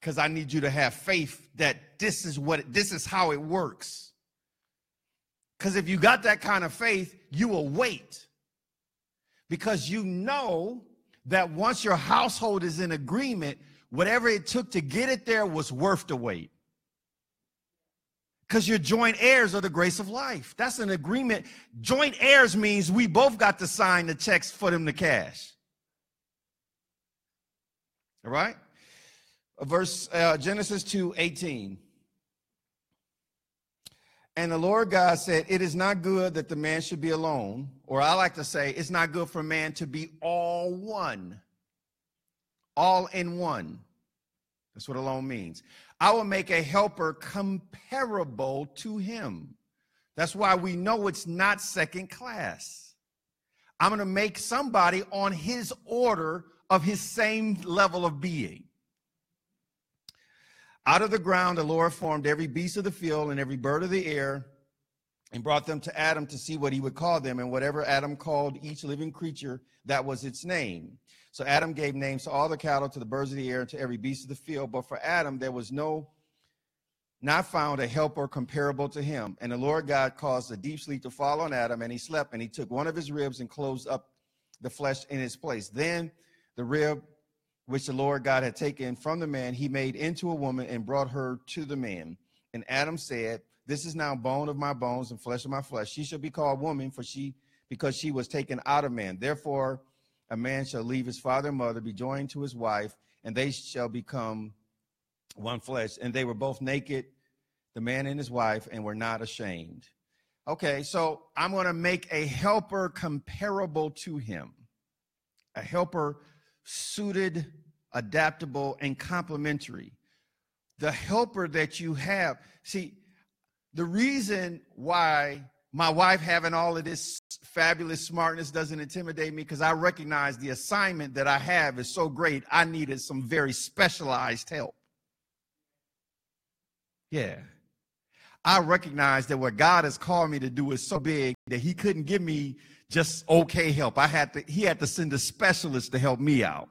because I need you to have faith that this is what this is how it works. Because if you got that kind of faith, you will wait. Because you know that once your household is in agreement, whatever it took to get it there was worth the wait. Because you're joint heirs of the grace of life. That's an agreement. Joint heirs means we both got to sign the checks for them to cash. All right? Verse uh, Genesis 2 18. And the Lord God said, It is not good that the man should be alone. Or I like to say, it's not good for man to be all one, all in one. That's what alone means. I will make a helper comparable to him. That's why we know it's not second class. I'm going to make somebody on his order of his same level of being. Out of the ground, the Lord formed every beast of the field and every bird of the air and brought them to Adam to see what he would call them. And whatever Adam called each living creature, that was its name. So Adam gave names to all the cattle, to the birds of the air, and to every beast of the field. But for Adam, there was no, not found a helper comparable to him. And the Lord God caused a deep sleep to fall on Adam, and he slept, and he took one of his ribs and closed up the flesh in its place. Then the rib which the Lord God had taken from the man, he made into a woman and brought her to the man. And Adam said, This is now bone of my bones and flesh of my flesh. She shall be called woman, for she because she was taken out of man. Therefore, a man shall leave his father and mother, be joined to his wife, and they shall become one flesh. And they were both naked, the man and his wife, and were not ashamed. Okay, so I'm going to make a helper comparable to him, a helper suited, adaptable, and complementary. The helper that you have. See, the reason why my wife having all of this fabulous smartness doesn't intimidate me because I recognize the assignment that I have is so great. I needed some very specialized help. Yeah. I recognize that what God has called me to do is so big that He couldn't give me just okay help. I had to, he had to send a specialist to help me out.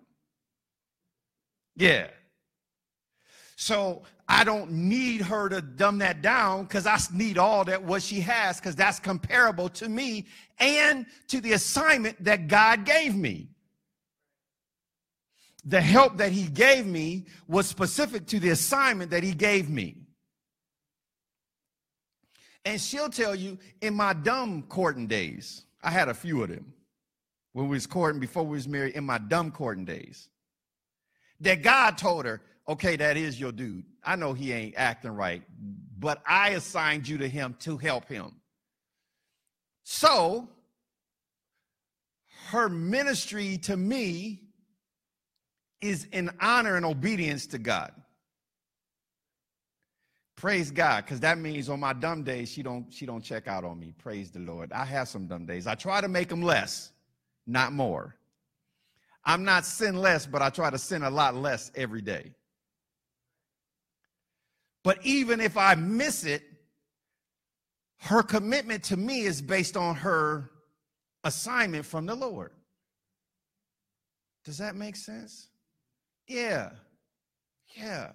Yeah. So I don't need her to dumb that down because I need all that what she has because that's comparable to me and to the assignment that God gave me. The help that he gave me was specific to the assignment that he gave me. And she'll tell you in my dumb courting days, I had a few of them when we was courting before we was married in my dumb courting days. That God told her, okay, that is your dude. I know he ain't acting right, but I assigned you to him to help him. So her ministry to me is in honor and obedience to God. Praise God, because that means on my dumb days she don't she don't check out on me. Praise the Lord. I have some dumb days. I try to make them less, not more. I'm not sinless, but I try to sin a lot less every day. But even if I miss it, her commitment to me is based on her assignment from the Lord. Does that make sense? Yeah. Yeah.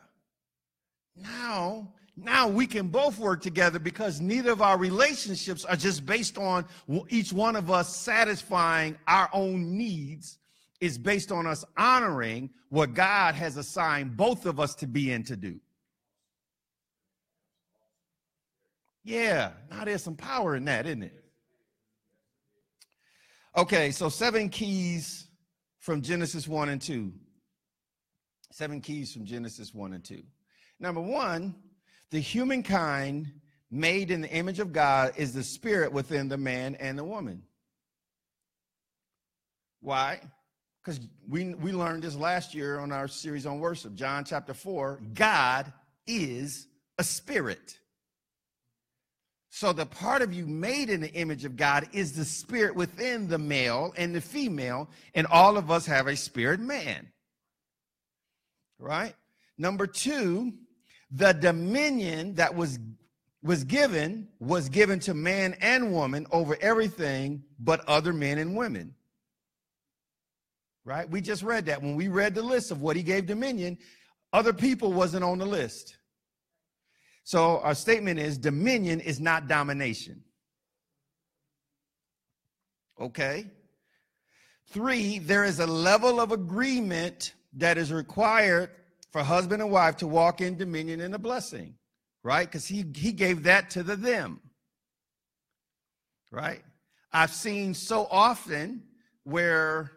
Now now we can both work together because neither of our relationships are just based on each one of us satisfying our own needs. It's based on us honoring what God has assigned both of us to be and to do. Yeah, now there's some power in that, isn't it? Okay, so seven keys from Genesis 1 and 2. Seven keys from Genesis 1 and 2. Number one, the humankind made in the image of God is the spirit within the man and the woman. Why? Because we, we learned this last year on our series on worship, John chapter 4. God is a spirit. So the part of you made in the image of God is the spirit within the male and the female, and all of us have a spirit man. Right? Number two, the dominion that was was given was given to man and woman over everything but other men and women. Right? We just read that. When we read the list of what he gave dominion, other people wasn't on the list. So our statement is dominion is not domination. Okay? Three, there is a level of agreement that is required for husband and wife to walk in dominion and a blessing, right? Because he, he gave that to the them, right? I've seen so often where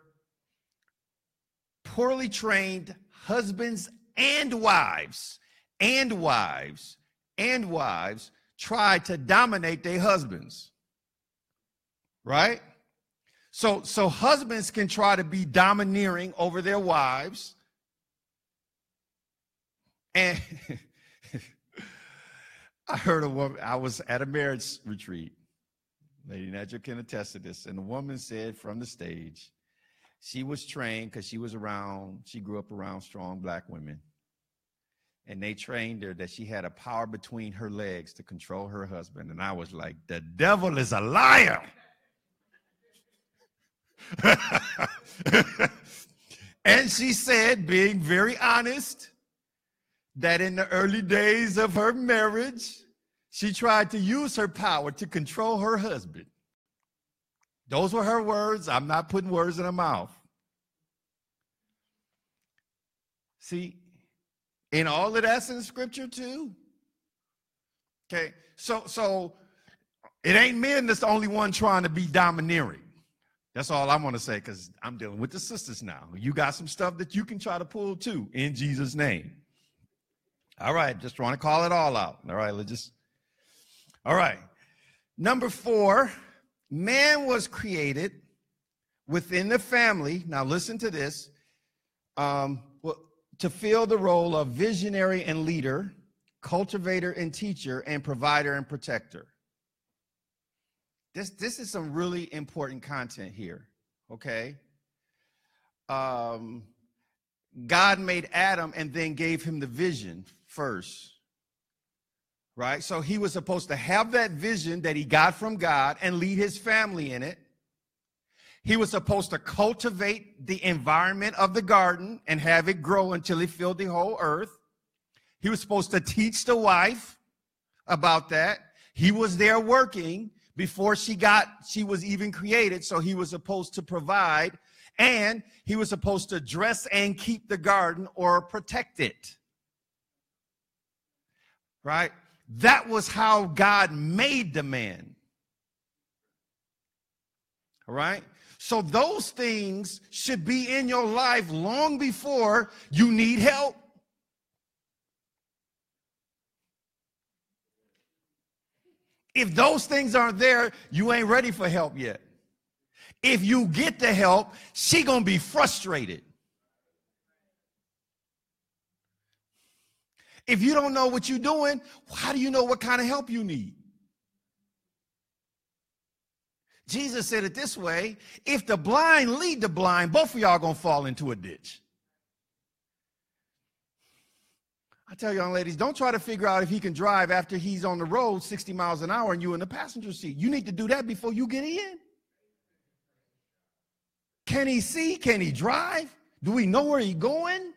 poorly trained husbands and wives and wives and wives try to dominate their husbands, right? So, so husbands can try to be domineering over their wives. And I heard a woman, I was at a marriage retreat. Lady Nedra can attest to this. And the woman said from the stage, she was trained because she was around, she grew up around strong black women. And they trained her that she had a power between her legs to control her husband. And I was like, the devil is a liar. and she said, being very honest, that in the early days of her marriage, she tried to use her power to control her husband. Those were her words. I'm not putting words in her mouth. See, in all of that's in scripture too. Okay, so so it ain't men that's the only one trying to be domineering. That's all I want to say because I'm dealing with the sisters now. You got some stuff that you can try to pull too in Jesus' name. All right, just want to call it all out. All right, let's just. All right. Number four, man was created within the family. Now, listen to this um, to fill the role of visionary and leader, cultivator and teacher, and provider and protector. This, this is some really important content here, okay? Um, God made Adam and then gave him the vision first, right? So he was supposed to have that vision that he got from God and lead his family in it. He was supposed to cultivate the environment of the garden and have it grow until it filled the whole earth. He was supposed to teach the wife about that. He was there working before she got she was even created so he was supposed to provide and he was supposed to dress and keep the garden or protect it right that was how god made the man all right so those things should be in your life long before you need help If those things aren't there, you ain't ready for help yet. If you get the help, she going to be frustrated. If you don't know what you're doing, how do you know what kind of help you need? Jesus said it this way if the blind lead the blind, both of y'all gonna fall into a ditch. I tell young ladies, don't try to figure out if he can drive after he's on the road 60 miles an hour and you in the passenger seat. You need to do that before you get in. Can he see? Can he drive? Do we know where he's going?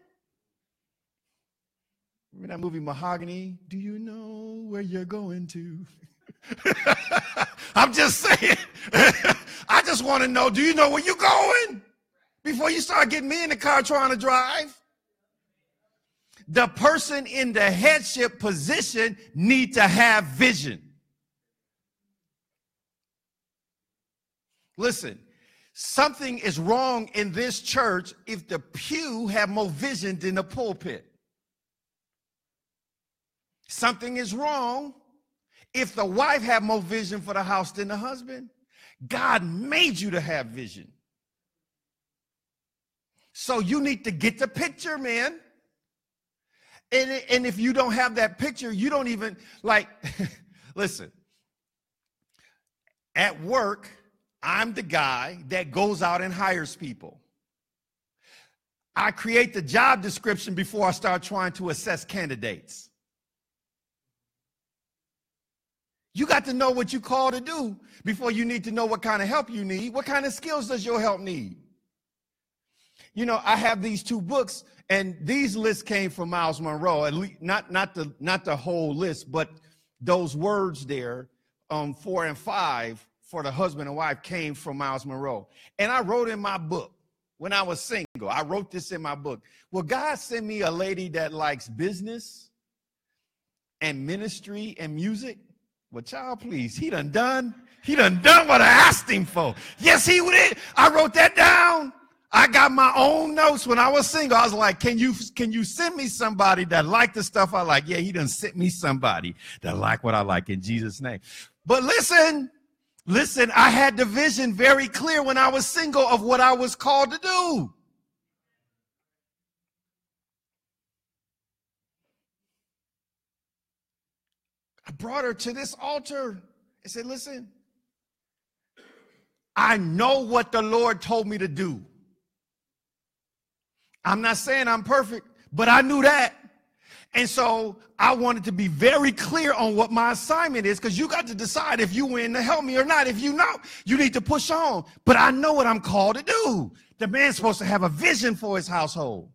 Remember that movie Mahogany? Do you know where you're going to? I'm just saying. I just want to know, do you know where you're going? Before you start getting me in the car trying to drive the person in the headship position need to have vision. Listen, something is wrong in this church if the pew have more vision than the pulpit. Something is wrong if the wife have more vision for the house than the husband. God made you to have vision. So you need to get the picture, man. And, and if you don't have that picture, you don't even like, listen, at work, I'm the guy that goes out and hires people. I create the job description before I start trying to assess candidates. You got to know what you call to do before you need to know what kind of help you need. What kind of skills does your help need? You know, I have these two books, and these lists came from Myles Munroe. At least not not the not the whole list, but those words there, um, four and five for the husband and wife came from Myles Munroe. And I wrote in my book when I was single. I wrote this in my book. Well, God sent me a lady that likes business and ministry and music. Well, child, please, he done done. He done done what I asked him for. Yes, he did. I wrote that down. I got my own notes when I was single. I was like, can you can you send me somebody that like the stuff I like? Yeah, he done sent me somebody that like what I like in Jesus' name. But listen, listen, I had the vision very clear when I was single of what I was called to do. I brought her to this altar and said, listen, I know what the Lord told me to do. I'm not saying I'm perfect, but I knew that. And so I wanted to be very clear on what my assignment is because you got to decide if you win to help me or not. If you know, you need to push on. But I know what I'm called to do. The man's supposed to have a vision for his household.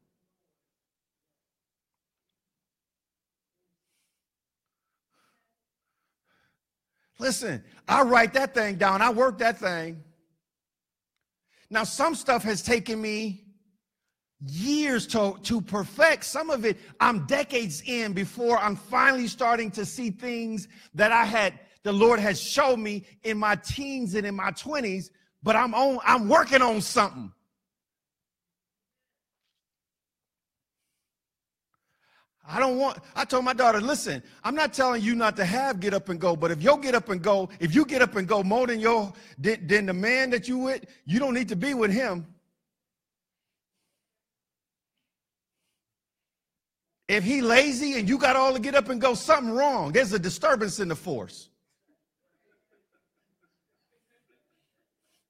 Listen, I write that thing down. I work that thing. Now, some stuff has taken me years to, to perfect. Some of it I'm decades in before I'm finally starting to see things that I had, the Lord has showed me in my teens and in my 20s, but I'm on, I'm working on something. I don't want, I told my daughter, listen, I'm not telling you not to have get up and go, but if you get up and go, if you get up and go more than your, than, than the man that you with, you don't need to be with him. If he lazy and you got all to get up and go, something wrong. There's a disturbance in the force.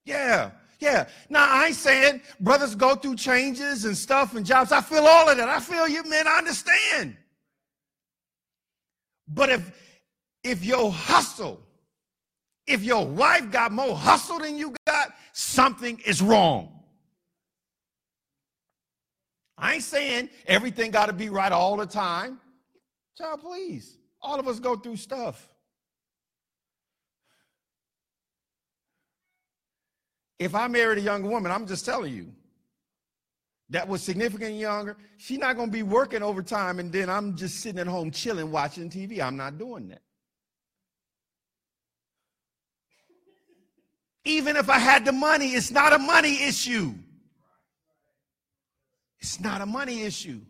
Yeah, yeah. Now I ain't saying brothers go through changes and stuff and jobs. I feel all of that. I feel you, man. I understand. But if if your hustle, if your wife got more hustle than you got, something is wrong. I ain't saying everything got to be right all the time. Child, please. All of us go through stuff. If I married a younger woman, I'm just telling you, that was significantly younger, she's not going to be working overtime and then I'm just sitting at home chilling watching TV. I'm not doing that. Even if I had the money, it's not a money issue. It's not a money issue.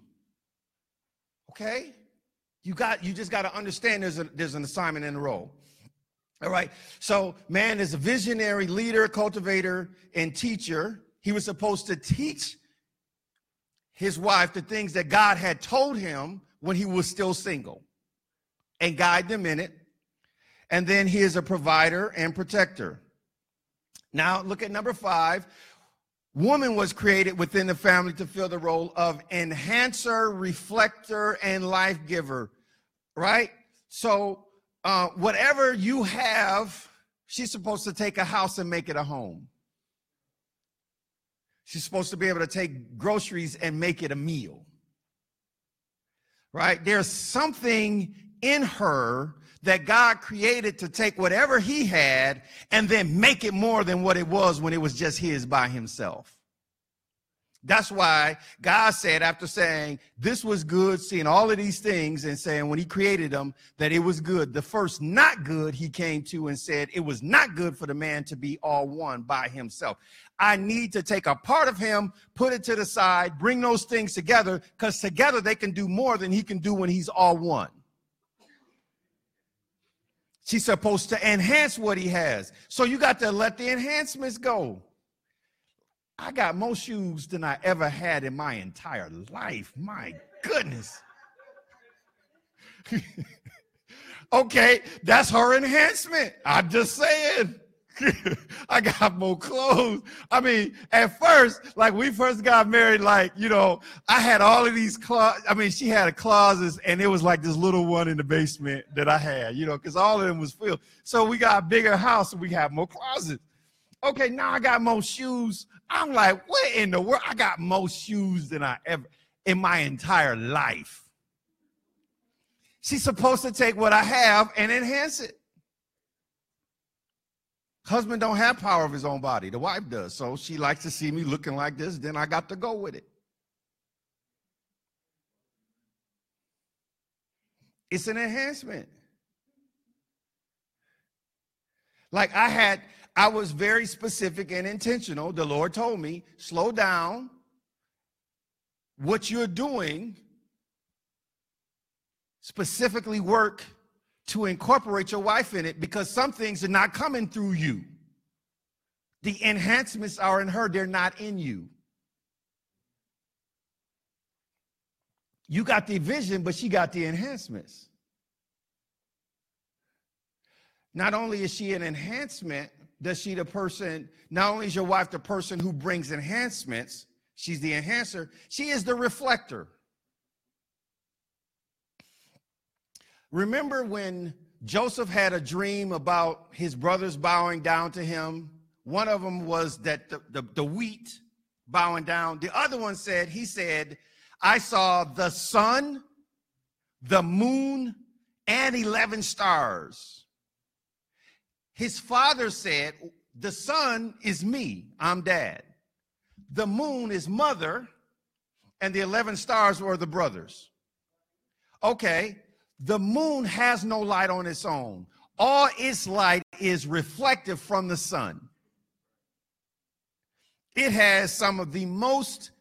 Okay? You got you just got to understand there's a, there's an assignment in the role. All right. So man is a visionary leader, cultivator, and teacher. He was supposed to teach his wife the things that God had told him when he was still single and guide them in it. And then he is a provider and protector. Now look at number five. Woman was created within the family to fill the role of enhancer, reflector, and life giver, right? So, uh, whatever you have, she's supposed to take a house and make it a home. She's supposed to be able to take groceries and make it a meal, right? There's something in her that God created to take whatever he had and then make it more than what it was when it was just his by himself. That's why God said, after saying this was good, seeing all of these things, and saying when He created them that it was good, the first not good He came to and said it was not good for the man to be all one by himself. I need to take a part of Him, put it to the side, bring those things together, because together they can do more than He can do when He's all one. She's supposed to enhance what he has. So you got to let the enhancements go. I got more shoes than I ever had in my entire life. My goodness. okay, that's her enhancement. I'm just saying. I got more clothes. I mean, at first, like we first got married, like, you know, I had all of these closets. I mean, she had a closet and it was like this little one in the basement that I had, you know, because all of them was filled. So we got a bigger house and we have more closets. Okay, now I got more shoes. I'm like, what in the world? I got more shoes than I ever in my entire life. She's supposed to take what I have and enhance it. Husband don't have power of his own body. The wife does. So she likes to see me looking like this. Then I got to go with it. It's an enhancement. Like I had, I was very specific and intentional. The Lord told me, slow down. What you're doing, specifically work to incorporate your wife in it because some things are not coming through you. The enhancements are in her, they're not in you. You got the vision, but she got the enhancements. Not only is she an enhancement, does she the person, not only is your wife the person who brings enhancements, she's the enhancer, she is the reflector. Remember when Joseph had a dream about his brothers bowing down to him? One of them was that the, the, the, wheat bowing down. The other one said, he said, I saw the sun, the moon, and 11 stars. His father said, The sun is me, I'm dad. The moon is mother, and the 11 stars were the brothers. Okay, the moon has no light on its own. All its light is reflective from the sun. It has some of the most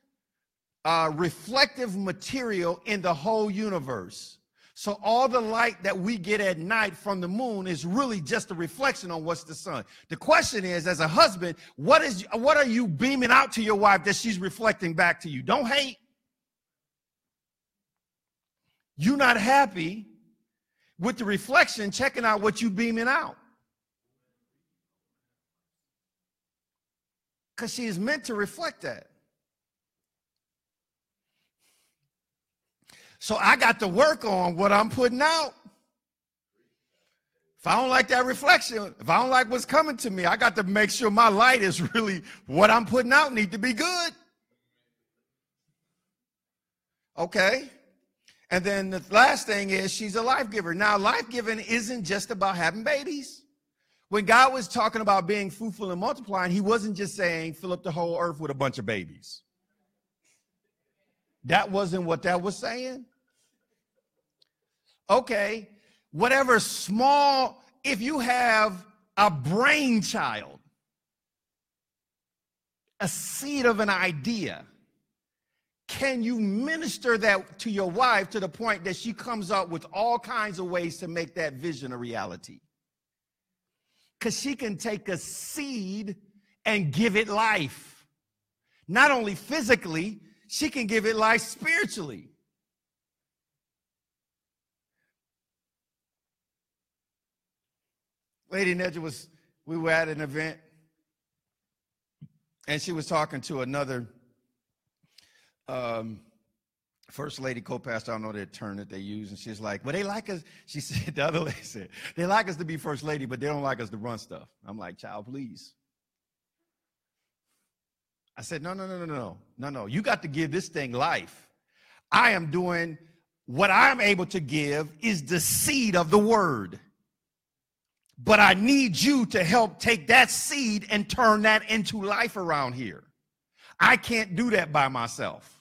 uh, reflective material in the whole universe. So all the light that we get at night from the moon is really just a reflection on what's the sun. The question is, as a husband, what is what are you beaming out to your wife that she's reflecting back to you? Don't hate. You're not happy with the reflection, checking out what you beaming out. Because she is meant to reflect that. So I got to work on what I'm putting out. If I don't like that reflection, if I don't like what's coming to me, I got to make sure my light is really what I'm putting out need to be good. Okay? And then the last thing is she's a life giver. Now, life giving isn't just about having babies. When God was talking about being fruitful and multiplying, he wasn't just saying fill up the whole earth with a bunch of babies. That wasn't what that was saying. Okay, whatever small, if you have a brainchild, a seed of an idea, can you minister that to your wife to the point that she comes up with all kinds of ways to make that vision a reality? Because she can take a seed and give it life. Not only physically, she can give it life spiritually. Lady Nedja was, we were at an event, and she was talking to another um, First Lady co-pastor, I don't know the term that they use, and she's like, "Well, they like us." She said, "The other lady said they like us to be First Lady, but they don't like us to run stuff." I'm like, "Child, please." I said, "No, no, no, no, no, no, no. You got to give this thing life. I am doing what I'm able to give is the seed of the word." But I need you to help take that seed and turn that into life around here. I can't do that by myself.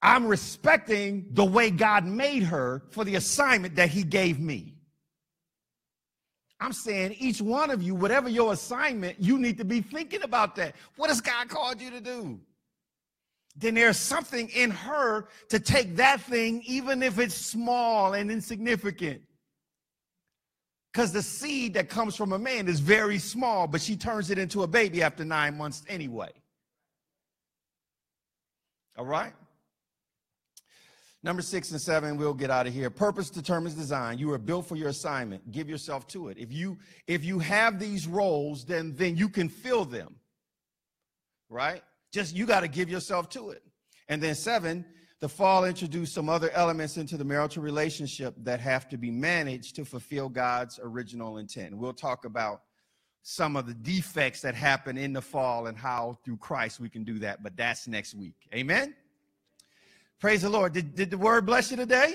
I'm respecting the way God made her for the assignment that He gave me. I'm saying each one of you, whatever your assignment, you need to be thinking about that. What has God called you to do? Then there's something in her to take that thing, even if it's small and insignificant. Because the seed that comes from a man is very small, but she turns it into a baby after nine months anyway. All right? Number six and seven, we'll get out of here. Purpose determines design. You are built for your assignment. Give yourself to it. If you if you have these roles, then then you can fill them. Right? Just you got to give yourself to it. And then seven, the fall introduced some other elements into the marital relationship that have to be managed to fulfill God's original intent. We'll talk about some of the defects that happen in the fall and how through Christ we can do that, but that's next week. Amen. Praise the Lord. Did, did the word bless you today?